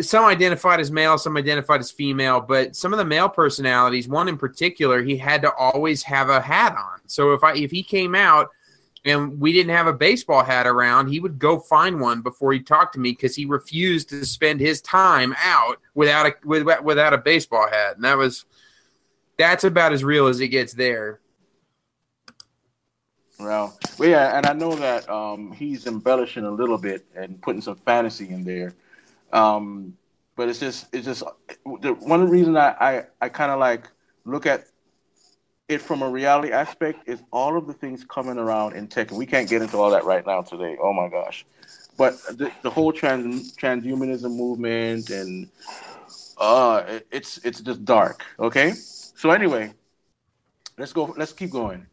some identified as male, some identified as female, but some of the male personalities, one in particular, he had to always have a hat on. So if I if he came out and we didn't have a baseball hat around, he would go find one before he talked to me because he refused to spend his time out without a with, without a baseball hat, and that was that's about as real as it gets there. Well, yeah, and I know that um, he's embellishing a little bit and putting some fantasy in there. Um, but it's just, it's just the one reason I, I, I kind of like look at it from a reality aspect is all of the things coming around in tech, and we can't get into all that right now today. Oh my gosh! But the, the whole trans transhumanism movement and uh, it- it's it's just dark. Okay, so anyway, let's go. Let's keep going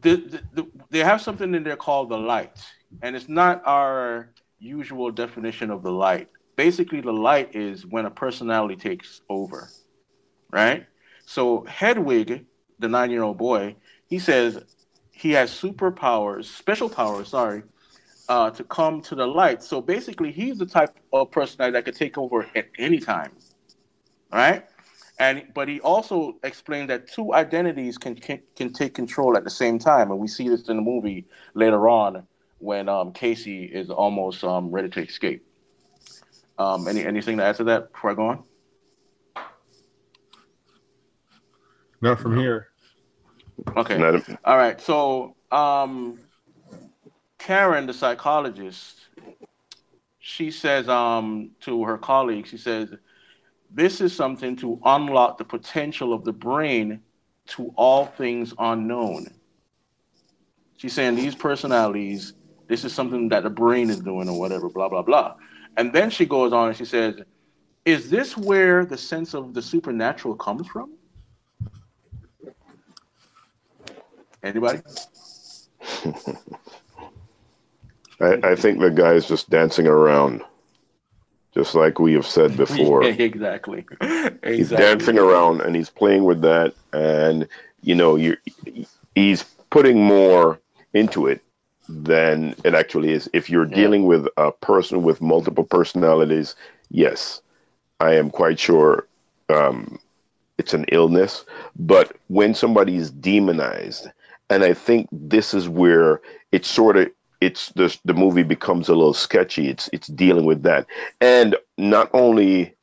the, the, the, they have something in there called the light, and it's not our usual definition of the light. Basically, the light is when a personality takes over, right? So Hedwig, the nine-year-old boy, he says he has superpowers, special powers, sorry, uh, to come to the light. So basically, he's the type of personality that could take over at any time, right? And but he also explained that two identities can, can can take control at the same time, and we see this in the movie later on when um, Casey is almost um, ready to escape. Um, any anything to add to that before I go on? Not from here. Okay. Not a- All right. So, um, Karen, the psychologist, she says um, to her colleagues, she says, this is something to unlock the potential of the brain to all things unknown. She's saying these personalities, this is something that the brain is doing or whatever, blah, blah, blah. And then she goes on and she says, is this where the sense of the supernatural comes from? Anybody? I, I think the guy is just dancing around, just like we have said before. Exactly. exactly. He's dancing around and he's playing with that, and you know, you he's putting more into it than it actually is. If you're Yeah. dealing with a person with multiple personalities, yes, I am quite sure um, it's an illness. But when somebody is demonized, and I think this is where it's sort of it's the the movie becomes a little sketchy. It's it's dealing with that, and not only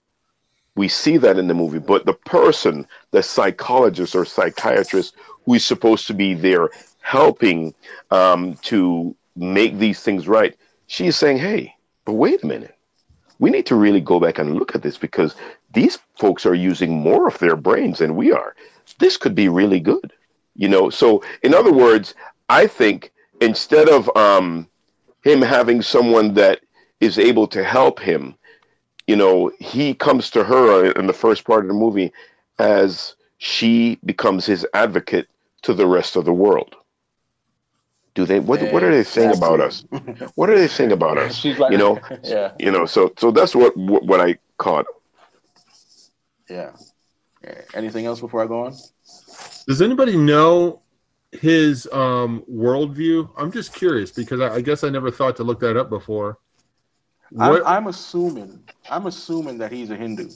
we see that in the movie, but the person, the psychologist or psychiatrist who is supposed to be there helping um, to make these things right, she's saying, "Hey, but wait a minute." We need to really go back and look at this because these folks are using more of their brains than we are. This could be really good you know so in other words i think instead of um him having someone that is able to help him you know he comes to her in the first part of the movie as she becomes his advocate to the rest of the world do they what, what are they saying about us what are they saying about us She's like, you know yeah, you know so so that's what what, what i caught yeah. Yeah. Anything else before I go on? Does anybody know his um worldview? I'm just curious because I, I guess I never thought to look that up before. What, I'm, I'm assuming. I'm assuming that he's a Hindu,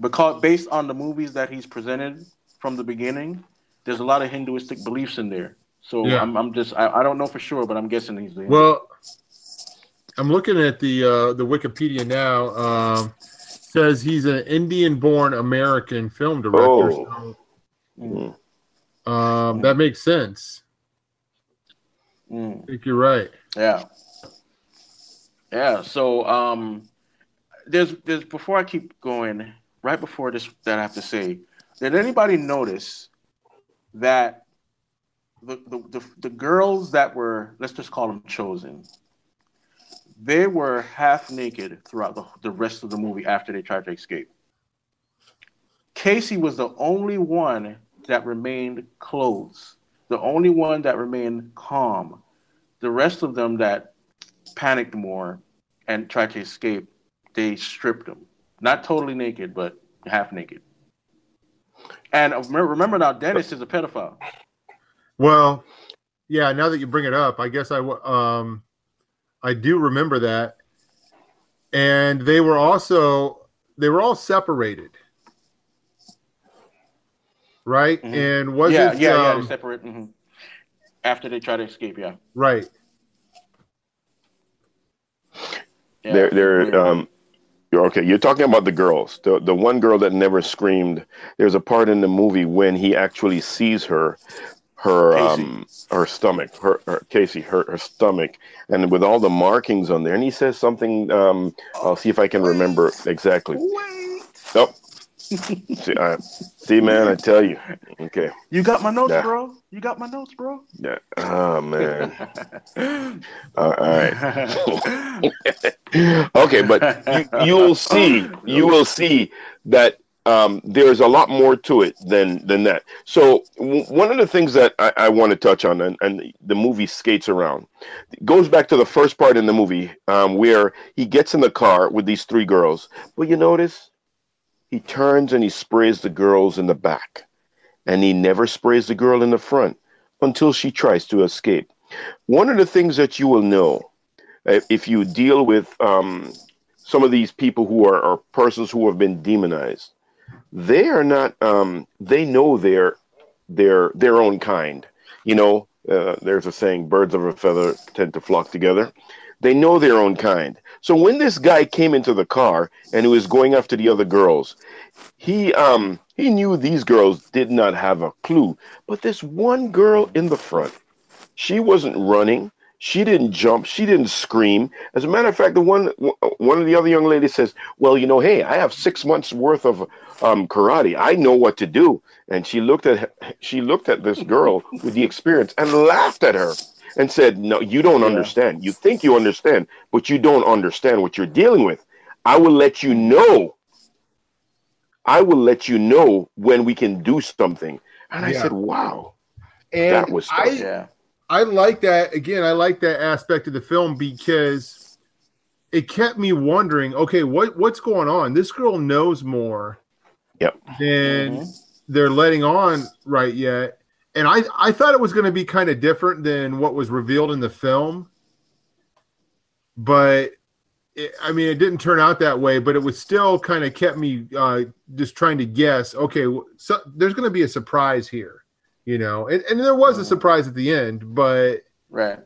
because based on the movies that he's presented from the beginning, there's a lot of Hinduistic beliefs in there. So Yeah. I'm, I'm just. I, I don't know for sure, but I'm guessing he's a Hindu. well, I'm looking at the uh, the Wikipedia now. Um, says he's an Indian-born American film director. Oh. Mm, So, um, that makes sense. mm. I think you're right. Yeah. Yeah. So um there's there's before I keep going, right before this that I have to say, did anybody notice that the the, the, the girls that were let's just call them chosen, they were half naked throughout the, the rest of the movie after they tried to escape. Casey was the only one that remained clothed, the only one that remained calm. The rest of them that panicked more and tried to escape, they stripped them. Not totally naked, but half naked. And remember, remember now, Dennis is a pedophile. Well, yeah. Now that you bring it up, I guess I um, I do remember that, and they were also they were all separated, right? Mhm. And was yeah, it yeah, yeah. um, They separate mhm. after they try to escape. Yeah, right? yeah. They're they're um you're okay. You're talking about the girls. The the one girl that never screamed. There's a part in the movie when he actually sees her, her Casey. um her stomach, her, her Casey, her, her stomach, and with all the markings on there. And he says something. Um, I'll see if I can remember exactly. Wait. Nope. See, I, see, man, I tell you. Okay. You got my notes, Yeah. bro. You got my notes, bro. Yeah. Oh man. all right. okay, but you, you will see, you will see that um, there's a lot more to it than than that. So w- one of the things that I, I want to touch on, and, and the movie skates around, goes back to the first part in the movie um, where he gets in the car with these three girls. But you notice he turns and he sprays the girls in the back, and he never sprays the girl in the front until she tries to escape. One of the things that you will know uh, if you deal with um, some of these people who are, are persons who have been demonized they are not um, they know their their their own kind. You know uh, there's a saying birds of a feather tend to flock together they know their own kind so when this guy came into the car and he was going after the other girls he um he knew these girls did not have a clue but this one girl in the front she wasn't running she didn't jump. She didn't scream. As a matter of fact, the one one of the other young ladies says, "Well, you know, hey, I have six months worth of um, karate. I know what to do." And she looked at she looked at this girl with the experience and laughed at her and said, "No, you don't yeah. understand. You think you understand, but you don't understand what you're dealing with. I will let you know. I will let you know when we can do something." And I said, "Wow." And that was I, yeah. I like that again. I like that aspect of the film because it kept me wondering. Okay, what what's going on? This girl knows more. Yep. Than mm-hmm. they're letting on right yet, and I I thought it was going to be kind of different than what was revealed in the film, but. It, I mean, it didn't turn out that way, but it was still kind of kept me uh, just trying to guess. Okay, so there's going to be a surprise here you know, and, and there was a mm-hmm. surprise at the end, but right,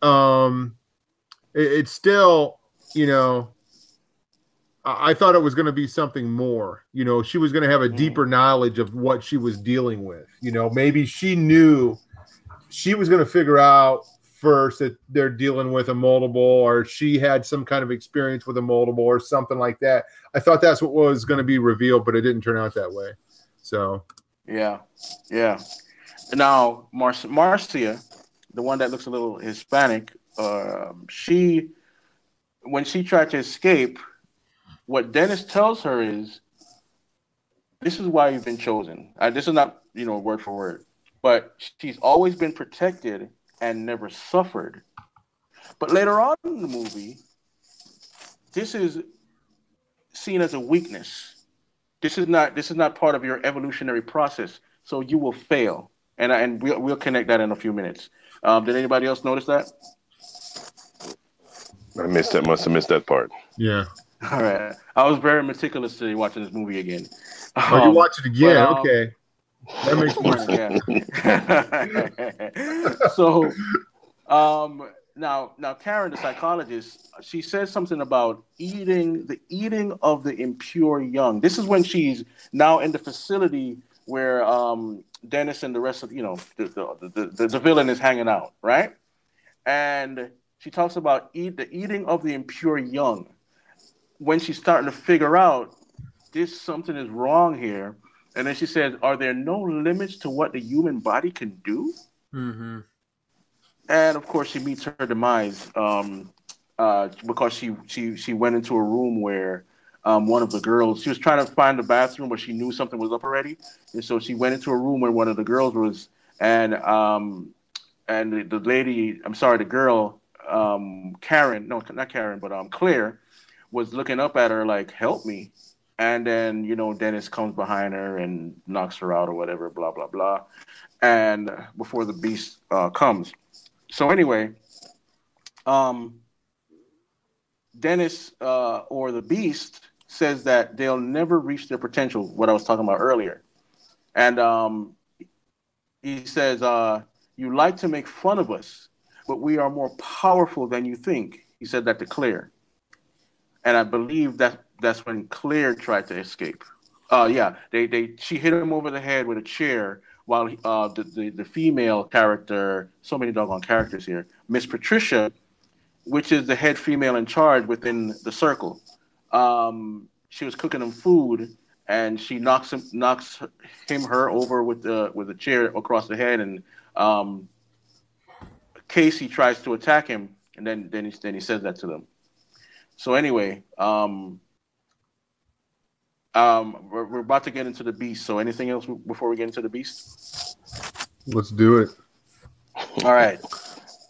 um, it, it's still, you know, I, I thought it was going to be something more. You know, she was going to have a mm. deeper knowledge of what she was dealing with. You know, maybe she knew she was going to figure out first that they're dealing with a multiple or she had some kind of experience with a multiple or something like that. I thought that's what was going to be revealed, but it didn't turn out that way. So yeah, yeah. Now, Mar- Marcia, the one that looks a little Hispanic, uh, she, when she tried to escape, what Dennis tells her is, "This is why you've been chosen." Uh, this is not, you know, word for word, but she's always been protected and never suffered. But later on in the movie, this is seen as a weakness this is not this is not part of your evolutionary process, so you will fail. And and we'll we'll connect that in a few minutes. Um, did anybody else notice that? I missed that. Must have missed that part. Yeah. All right. I was very meticulous today watching this movie again. Oh, um, you watch it again? But, um, okay. That makes more sense. so, um, now now Karen, the psychologist, she says something about eating the eating of the impure young. This is when she's now in the facility where um, Dennis and the rest of you know the the, the, the, the villain is hanging out, right? And she talks about eat the eating of the impure young. When she's starting to figure out this something is wrong here, and then she says, "Are there no limits to what the human body can do?" Mm-hmm and of course she meets her demise um, uh, because she she she went into a room where um, one of the girls she was trying to find the bathroom but she knew something was up already and so she went into a room where one of the girls was and um, and the, the lady I'm sorry the girl um, Karen no not Karen but um, Claire was looking up at her like help me and then you know Dennis comes behind her and knocks her out or whatever blah blah blah and before the beast uh, comes so anyway, um, Dennis uh, or the Beast says that they'll never reach their potential. What I was talking about earlier, and um, he says, uh, "You like to make fun of us, but we are more powerful than you think." He said that to Claire, and I believe that that's when Claire tried to escape. Uh, yeah, they they she hit him over the head with a chair while uh, the, the, the female character, so many doggone characters here, Miss Patricia, which is the head female in charge within the circle. Um, she was cooking him food, and she knocks him knocks him her over with the with a chair across the head, and um, Casey tries to attack him, and then then he then he says that to them. So anyway, um, Um, we're, we're about to get into the beast. So, anything else before we get into the beast? Let's do it. All right.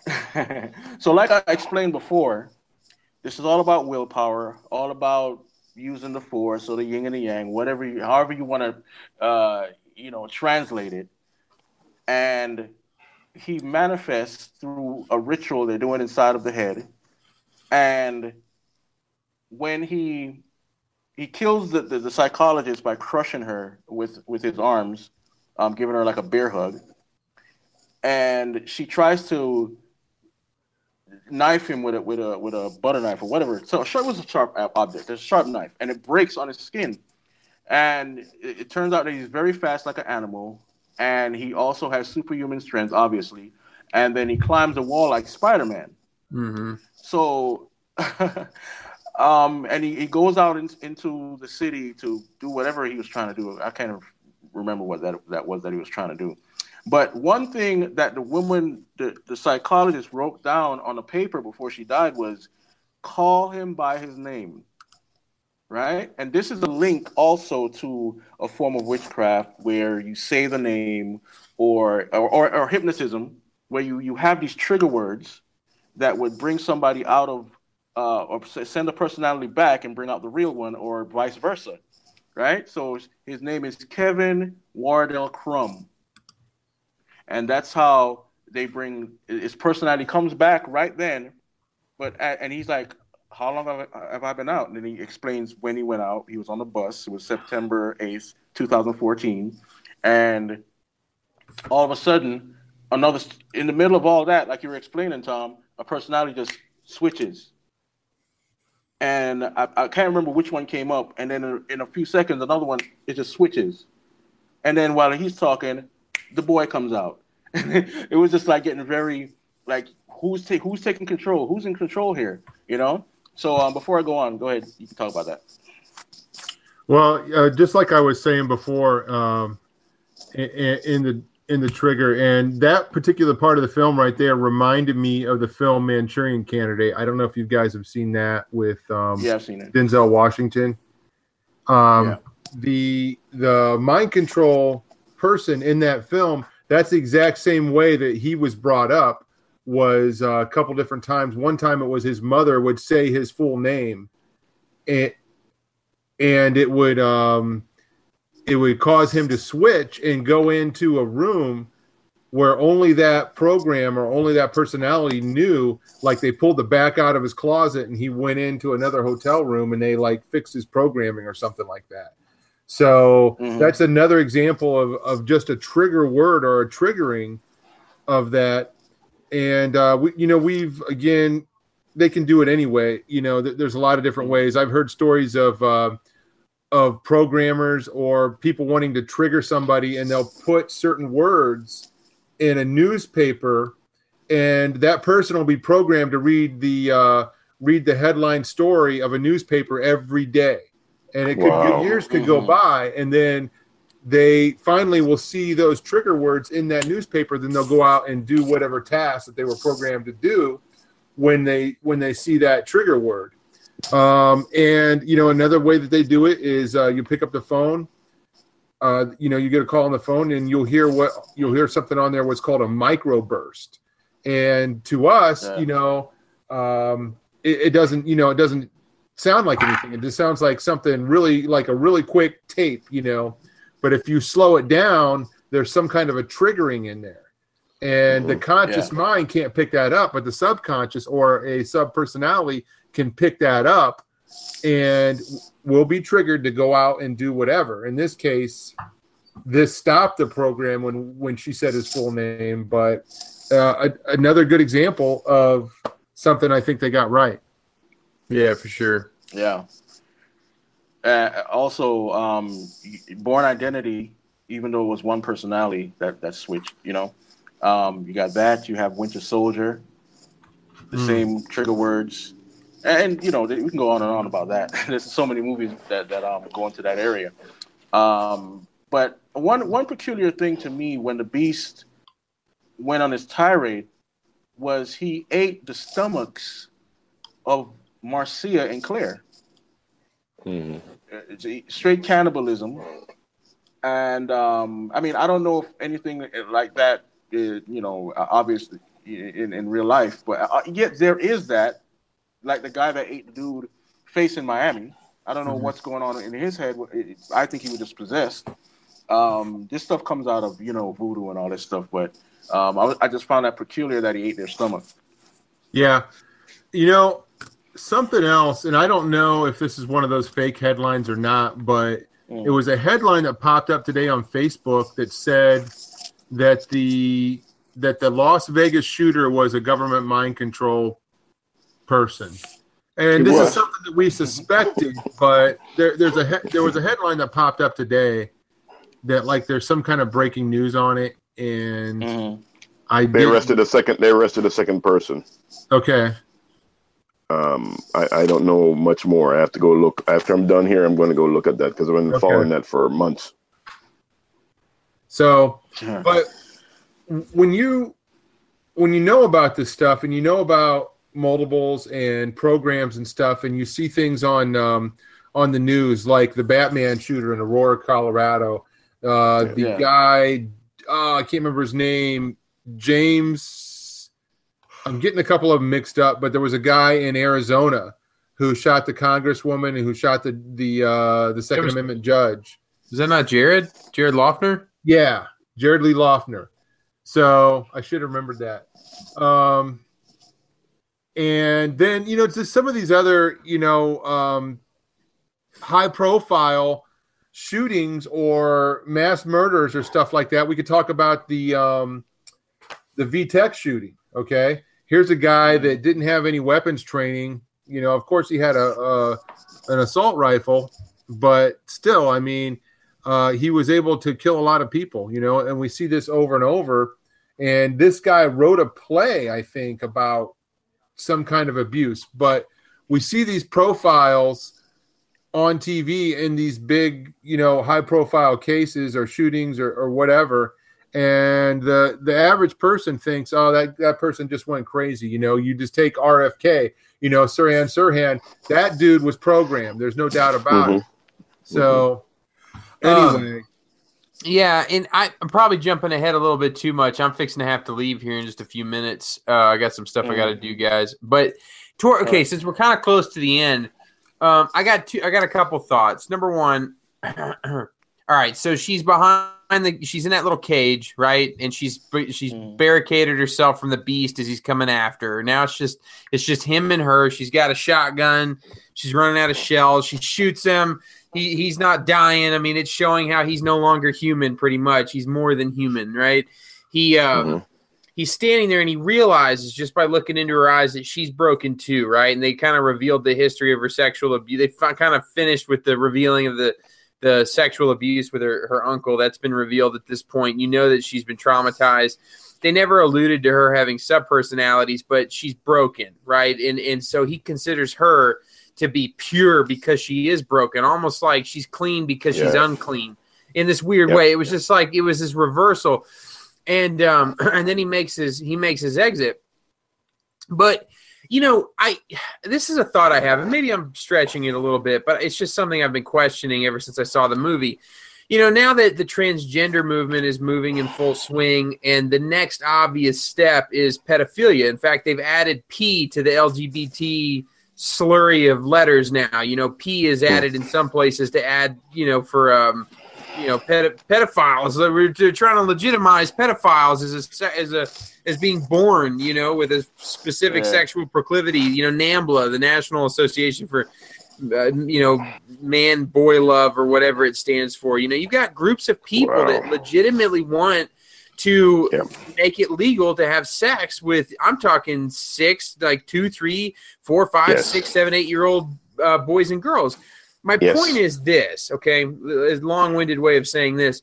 so, like I explained before, this is all about willpower, all about using the force or the yin and the yang, whatever, you, however you want to, uh, you know, translate it. And he manifests through a ritual they're doing inside of the head, and when he he kills the, the, the psychologist by crushing her with with his arms, um, giving her like a bear hug, and she tries to knife him with a with a with a butter knife or whatever. So it was a sharp object, a sharp knife, and it breaks on his skin. And it, it turns out that he's very fast, like an animal, and he also has superhuman strength, obviously. And then he climbs a wall like Spider Man. Mm-hmm. So, um, and he, he goes out in, into the city to do whatever he was trying to do. I can't remember what that that was that he was trying to do. But one thing that the woman, the, the psychologist wrote down on a paper before she died was call him by his name. Right? And this is a link also to a form of witchcraft where you say the name or or, or, or hypnotism, where you, you have these trigger words that would bring somebody out of uh, or send a personality back and bring out the real one, or vice versa, right? So his name is Kevin Wendell Crumb and that's how they bring his personality comes back right then. But and he's like, "How long have I, have I been out?" And then he explains when he went out. He was on the bus. It was September eighth, two thousand fourteen, and all of a sudden, another in the middle of all that, like you were explaining, Tom, a personality just switches. And I, I can't remember which one came up, and then in, a few seconds, another one it just switches, and then while he's talking, the boy comes out. it was just like getting very like who's ta- who's taking control? Who's in control here? You know. So um, before I go on, go ahead. You can talk about that. Well, uh, just like I was saying before, um, in, in, the in the trigger, and that particular part of the film right there reminded me of the film Manchurian Candidate. I don't know if you guys have seen that with um, yeah, I've seen it. Denzel Washington. Um, yeah. The the mind control person in that film that's the exact same way that he was brought up was uh, a couple different times one time it was his mother would say his full name and and it would um it would cause him to switch and go into a room where only that program or only that personality knew like they pulled the back out of his closet and he went into another hotel room and they like fixed his programming or something like that so mm-hmm. that's another example of, of just a trigger word or a triggering of that. And uh, we, you know, we've again, they can do it anyway. You know, th- there's a lot of different ways. I've heard stories of uh, of programmers or people wanting to trigger somebody, and they'll put certain words in a newspaper, and that person will be programmed to read the uh, read the headline story of a newspaper every day and it could wow. years could go mm-hmm. by, and then they finally will see those trigger words in that newspaper. Then they'll go out and do whatever task that they were programmed to do when they when they see that trigger word. Um, and you know another way that they do it is uh, you pick up the phone. Uh, you know you get a call on the phone and you'll hear what you'll hear something on there what's called a microburst. And to us, yeah. you know, um, it, it doesn't you know it doesn't sound like anything. It just sounds like something really like a really quick tape, you know. But if you slow it down, there's some kind of a triggering in there. And the conscious yeah. mind can't pick that up, but the subconscious or a sub personality can pick that up and will be triggered to go out and do whatever. In this case, this stopped the program when when she said his full name, but uh, a, another good example of something I think they got right. Yeah, for sure. Yeah. Uh, also, um, Bourne Identity, even though it was one personality that that switched, you know, um, you got that. You have Winter Soldier, the mm. same trigger words, and you know we can go on and on about that. There's so many movies that that um, go into that area. Um, but one one peculiar thing to me when the Beast went on his tirade was he ate the stomachs of Marcia and Claire. Mm-hmm. it's a- straight cannibalism. And um, I mean, I don't know if anything like that, is, you know, obviously in, in real life, but uh, yet there is that, like the guy that ate the dude face in Miami. I don't know Mhm. what's going on in his head. I think he was just possessed. Um, this stuff comes out of you know voodoo and all this stuff, but um, I, I just found that peculiar that he ate their stomach. Yeah. You know, something else, and I don't know if this is one of those fake headlines or not, but Mm. it was a headline that popped up today on Facebook that said that the that the Las Vegas shooter was a government mind control person. And this is something that we suspected, but there, there's a he- there was a headline that popped up today that like there's some kind of breaking news on it, and Mhm. I They did- arrested a second. They arrested a second person. Okay, Um, I, I don't know much more. I have to go look after I'm done here. I'm going to go look at that because I've been Okay. following that for months. so but when you when you know about this stuff and you know about multiples and programs and stuff and you see things on um, on the news like the batman shooter in aurora colorado uh, the Yeah. guy uh, i can't remember his name james i'm getting a couple of them mixed up but there was a guy in arizona who shot the congresswoman and who shot the the uh, the second was- amendment judge Is that not Jared? Jared Loughner? yeah, Jared Lee Loughner. So I should have remembered that. Um, and then you know, just some of these other you know um, high profile shootings or mass murders or stuff like that. We could talk about the um, the VTech shooting. Okay, here's a guy that didn't have any weapons training. You know, of course, he had a, a an assault rifle, but still, I mean, uh, he was able to kill a lot of people. You know, and we see this over and over. And this guy wrote a play, I think, about some kind of abuse. But we see these profiles on TV in these big, you know, high profile cases or shootings or, or whatever. And the the average person thinks, oh, that, that person just went crazy. You know, you just take RFK, you know, Sirhan Sirhan, that dude was programmed. There's no doubt about it. So Um, anyway, Yeah, and I, I'm probably jumping ahead a little bit too much. I'm fixing to have to leave here in just a few minutes. Uh, I got some stuff I got to do, guys. But tor- okay, since we're kind of close to the end, um, I got two. I got a couple thoughts. Number one, all right. So she's behind the. She's in that little cage, right? And she's she's Mm. barricaded herself from the beast as he's coming after her. Now it's just it's just him and her. She's got a shotgun. She's running out of shells. She shoots him he he's not dying. I mean, it's showing how he's no longer human. Pretty much, he's more than human, right? He um, Mhm. he's standing there and he realizes just by looking into her eyes that she's broken too, right? And they kind of revealed the history of her sexual abuse. They kind of finished with the revealing of the the sexual abuse with her her uncle. That's been revealed at this point. You know that she's been traumatized. They never alluded to her having sub personalities, but she's broken, right? And and so he considers her to be pure because she is broken, almost like she's clean because she's unclean in this weird Yep. way. It was just like it was this reversal, and um, and then he makes his he makes his exit. But you know, I this is a thought I have, and maybe I'm stretching it a little bit, but it's just something I've been questioning ever since I saw the movie. You know, now that the transgender movement is moving in full swing, and the next obvious step is pedophilia. In fact, they've added P to the LGBT slurry of letters now. You know, P is added in some places to add, you know, for um, you know, ped- pedophiles. They're, trying to legitimize pedophiles as a as a as being born, you know, with a specific Yeah. sexual proclivity. You know, NAMBLA, the National Association for uh, you know, man boy love or whatever it stands for. You know, you've got groups of people Wow. that legitimately want to make it legal to have sex with. I'm talking six, like two, three, four, five, Yes. six, seven, eight year old uh, boys and girls. My Yes. point is this, okay? A long winded way of saying this.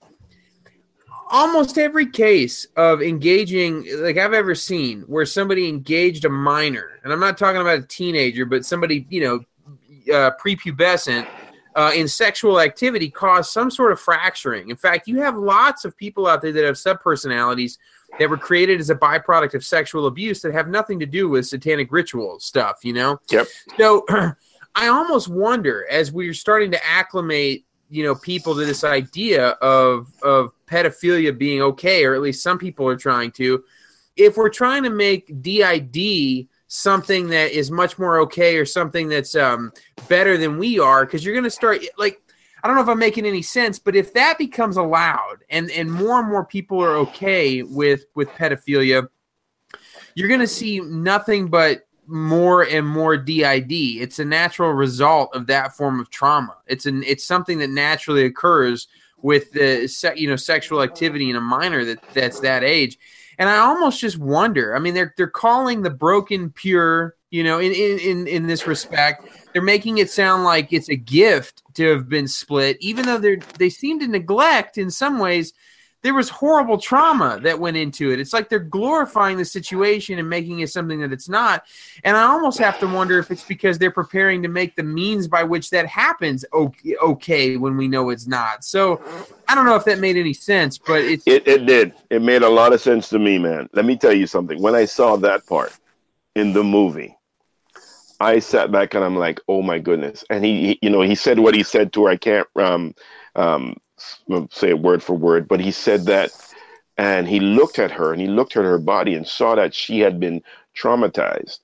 Almost every case of engaging, like I've ever seen, where somebody engaged a minor, and I'm not talking about a teenager, but somebody, you know, uh, prepubescent uh, in sexual activity cause some sort of fracturing. In fact, you have lots of people out there that have subpersonalities that were created as a byproduct of sexual abuse that have nothing to do with satanic ritual stuff, you know? Yep. So I almost wonder as we're starting to acclimate, you know, people to this idea of of pedophilia being okay, or at least some people are trying to. If we're trying to make DID something that is much more okay or something that's um, better than we are, because you're going to start like I don't know if I'm making any sense, but if that becomes allowed and and more and more people are okay with with pedophilia, you're going to see nothing but more and more DID. It's a natural result of that form of trauma. It's an it's something that naturally occurs with the you know sexual activity in a minor that that's that age. And I almost just wonder. I mean, they're they're calling the broken pure. You know, in in in, this respect, they're making it sound like it's a gift to have been split, even though they they seem to neglect in some ways there was horrible trauma that went into it. It's like they're glorifying the situation and making it something that it's not. And I almost have to wonder if it's because they're preparing to make the means by which that happens okay, when we know it's not. So I don't know if that made any sense, but it's it, it did. It made a lot of sense to me, man. Let me tell you something. When I saw that part in the movie, I sat back and I'm like, oh my goodness. And he, he you know, he said what he said to her. I can't um um say it word for word, but he said that, and he looked at her and he looked at her body and saw that she had been traumatized.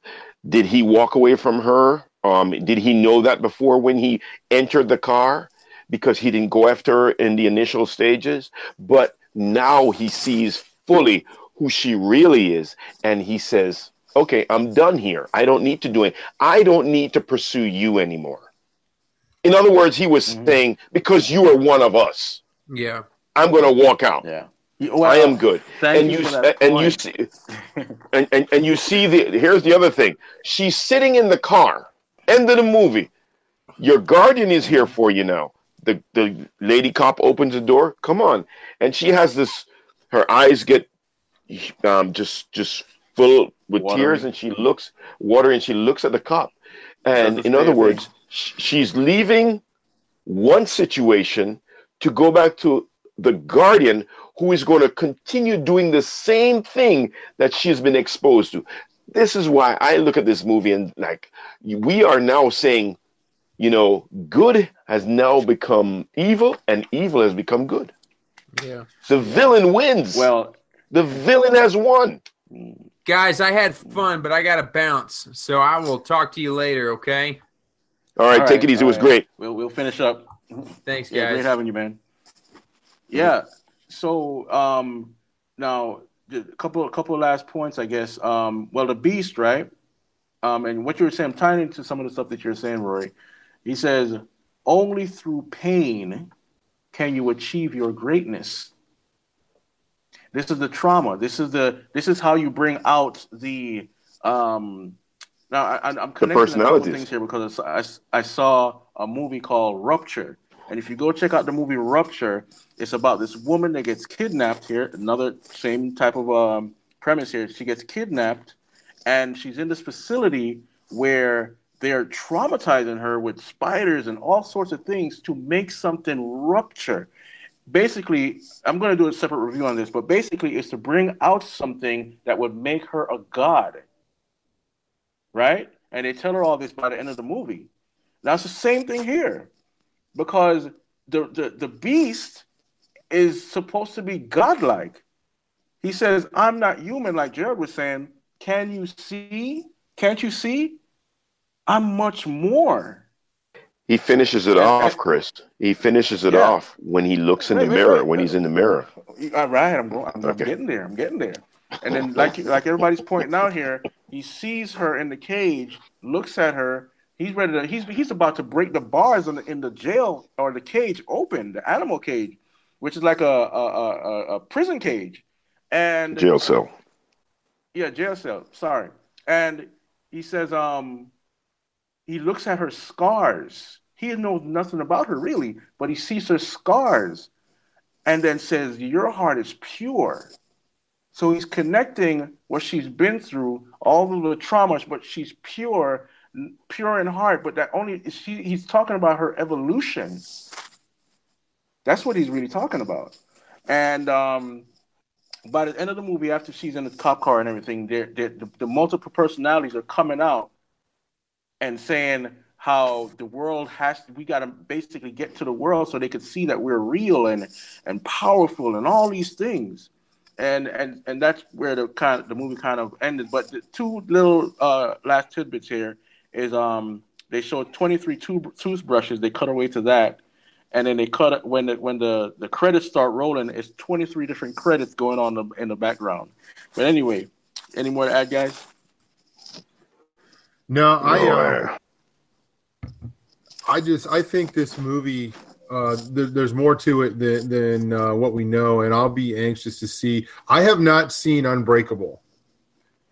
Did he walk away from her? Um, did he know that before when he entered the car? Because he didn't go after her in the initial stages, but now he sees fully who she really is, and he says, "Okay, I'm done here. I don't need to do it. I don't need to pursue you anymore." In other words, he was mm-hmm. saying, because you are one of us. Yeah. I'm going to walk out. Yeah. Well, I am good. and you, you and you see and, and, and you see the here's the other thing. She's sitting in the car. End of the movie. Your guardian is here for you now. The the lady cop opens the door. Come on. And she has this her eyes get um just just full with water. tears and she looks water and she looks at the cop. And in other words, she's leaving one situation to go back to the guardian who is going to continue doing the same thing that she's been exposed to. This is why I look at this movie and like we are now saying, you know, good has now become evil and evil has become good. Yeah. The villain wins. Well, the villain has won. Guys, I had fun, but I got to bounce. So I will talk to you later, okay? All right, all take right, it easy. It was right. great. We'll we'll finish up. Thanks, guys. Yeah, great having you, man. Yeah. So um, now a couple a couple last points, I guess. Um, well, the beast, right? Um, and what you were saying, tying into some of the stuff that you're saying, Rory. He says, only through pain can you achieve your greatness. This is the trauma. This is the this is how you bring out the um now I, am connecting a couple things here because I, I saw a movie called Rupture, and if you go check out the movie Rupture, it's about this woman that gets kidnapped here. Another same type of um, premise here. She gets kidnapped, and she's in this facility where they're traumatizing her with spiders and all sorts of things to make something rupture. Basically, I'm going to do a separate review on this, but basically, it's to bring out something that would make her a god right? And they tell her all this by the end of the movie. Now it's the same thing here, because the the, the beast is supposed to be godlike. He says, "I'm not human," like Jared was saying. Can you see? Can't you see? I'm much more. He finishes it off, Chris. He finishes it yeah. off when he looks in wait, the wait, mirror. Wait, when he's in the mirror. All right, I'm going. I'm, okay. I'm getting there. I'm getting there. And then, like like everybody's pointing out here, he sees her in the cage, looks at her. He's ready to. He's he's about to break the bars in the in the jail or the cage open, the animal cage, which is like a a, a, a prison cage, and jail cell. Yeah, jail cell. Sorry. And he says, um, he looks at her scars. He knows nothing about her really, but he sees her scars, and then says, "Your heart is pure." So he's connecting what she's been through, all of the traumas, but she's pure, pure in heart. But that only she, he's talking about her evolution. That's what he's really talking about. And um, by the end of the movie, after she's in the cop car and everything, they're, they're, the, the multiple personalities are coming out and saying how the world has we got to basically get to the world so they could see that we're real and and powerful and all these things and and and that's where the kind of, the movie kind of ended. But the two little uh last tidbits here is um they showed 23 tooth- toothbrushes. They cut away to that and then they cut it when the when the the credits start rolling it's 23 different credits going on the, in the background. But anyway any more to add guys? No, I uh, I just I think this movie uh, there, there's more to it than than uh, what we know, and I'll be anxious to see. I have not seen Unbreakable,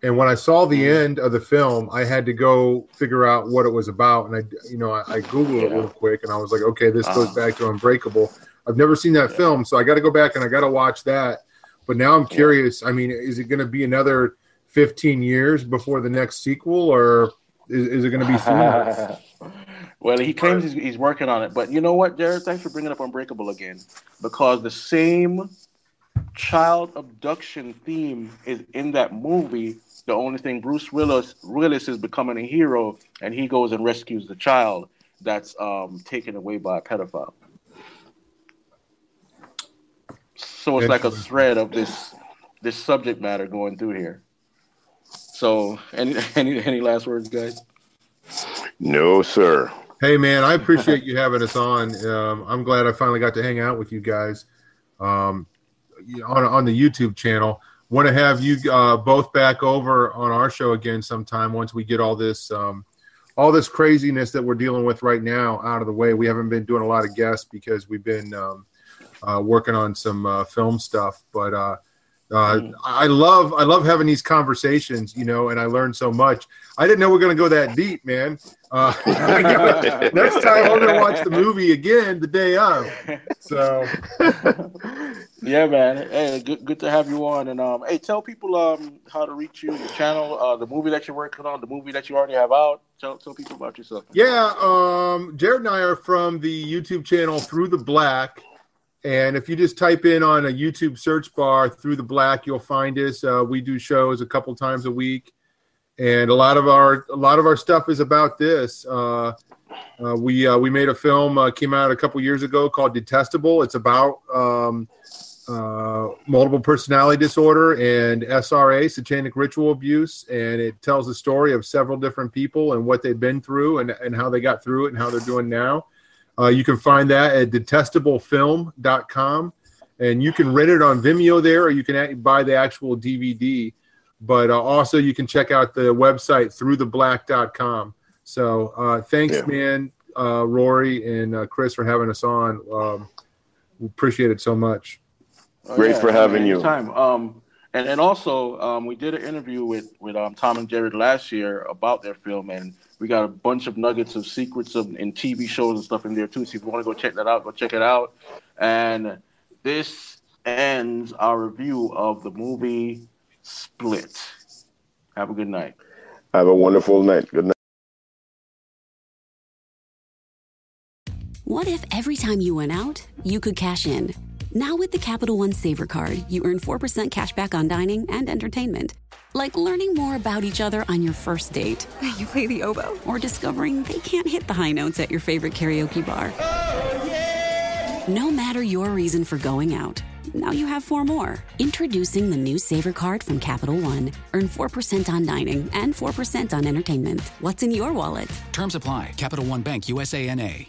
and when I saw the end of the film, I had to go figure out what it was about, and I you know I, I googled it real quick, and I was like, okay, this goes Uh-huh. back to Unbreakable. I've never seen that Yeah. film, so I got to go back and I got to watch that. But now I'm curious. I mean, is it going to be another 15 years before the next sequel, or is, is it going to be sooner? well, he claims he's, he's working on it, but you know what, Jared? Thanks for bringing up Unbreakable again, because the same child abduction theme is in that movie. The only thing Bruce Willis Willis is becoming a hero, and he goes and rescues the child that's um, taken away by a pedophile. So it's like a thread of this this subject matter going through here. So, any any any last words, guys? No, sir. Hey man, I appreciate you having us on. Um, I'm glad I finally got to hang out with you guys um, on on the YouTube channel. Want to have you uh, both back over on our show again sometime once we get all this um, all this craziness that we're dealing with right now out of the way. We haven't been doing a lot of guests because we've been um, uh, working on some uh, film stuff, but. Uh, uh, I love I love having these conversations, you know, and I learned so much. I didn't know we are gonna go that deep, man. Uh, next time we're gonna watch the movie again the day of. So yeah, man. Hey, good good to have you on. And um, hey, tell people um how to reach you, your channel, uh, the movie that you're working on, the movie that you already have out. Tell tell people about yourself. yeah, um, Jared and I are from the YouTube channel Through the Black, and if you just type in on a YouTube search bar Through the Black, you'll find us. Uh, we do shows a couple times a week, and a lot of our a lot of our stuff is about this. Uh, uh, we uh, we made a film uh, came out a couple years ago called Detestable. It's about um, uh, multiple personality disorder and SRA, satanic ritual abuse, and it tells the story of several different people and what they've been through and, and how they got through it and how they're doing now. Uh, you can find that at detestablefilm.com, and you can rent it on Vimeo there, or you can buy the actual DVD. But uh, also, you can check out the website throughtheblack.com. So, uh, thanks, Yeah. man, uh, Rory and uh, Chris, for having us on. Um, we appreciate it so much. Oh, Great for having you. Time. Um, and and also um, we did an interview with with um Tom and Jared last year about their film, and we got a bunch of nuggets of secrets of in TV shows and stuff in there too. So if you want to go check that out, go check it out. And this ends our review of the movie Split. Have a good night. Have a wonderful night. Good night. What if every time you went out, you could cash in? Now, with the Capital One Saver Card, you earn 4% cash back on dining and entertainment. Like learning more about each other on your first date, You play the oboe? or discovering they can't hit the high notes at your favorite karaoke bar. Oh, yeah! No matter your reason for going out, now you have four more. Introducing the new Saver Card from Capital One. Earn 4% on dining and 4% on entertainment. What's in your wallet? Terms apply. Capital One Bank USA NA.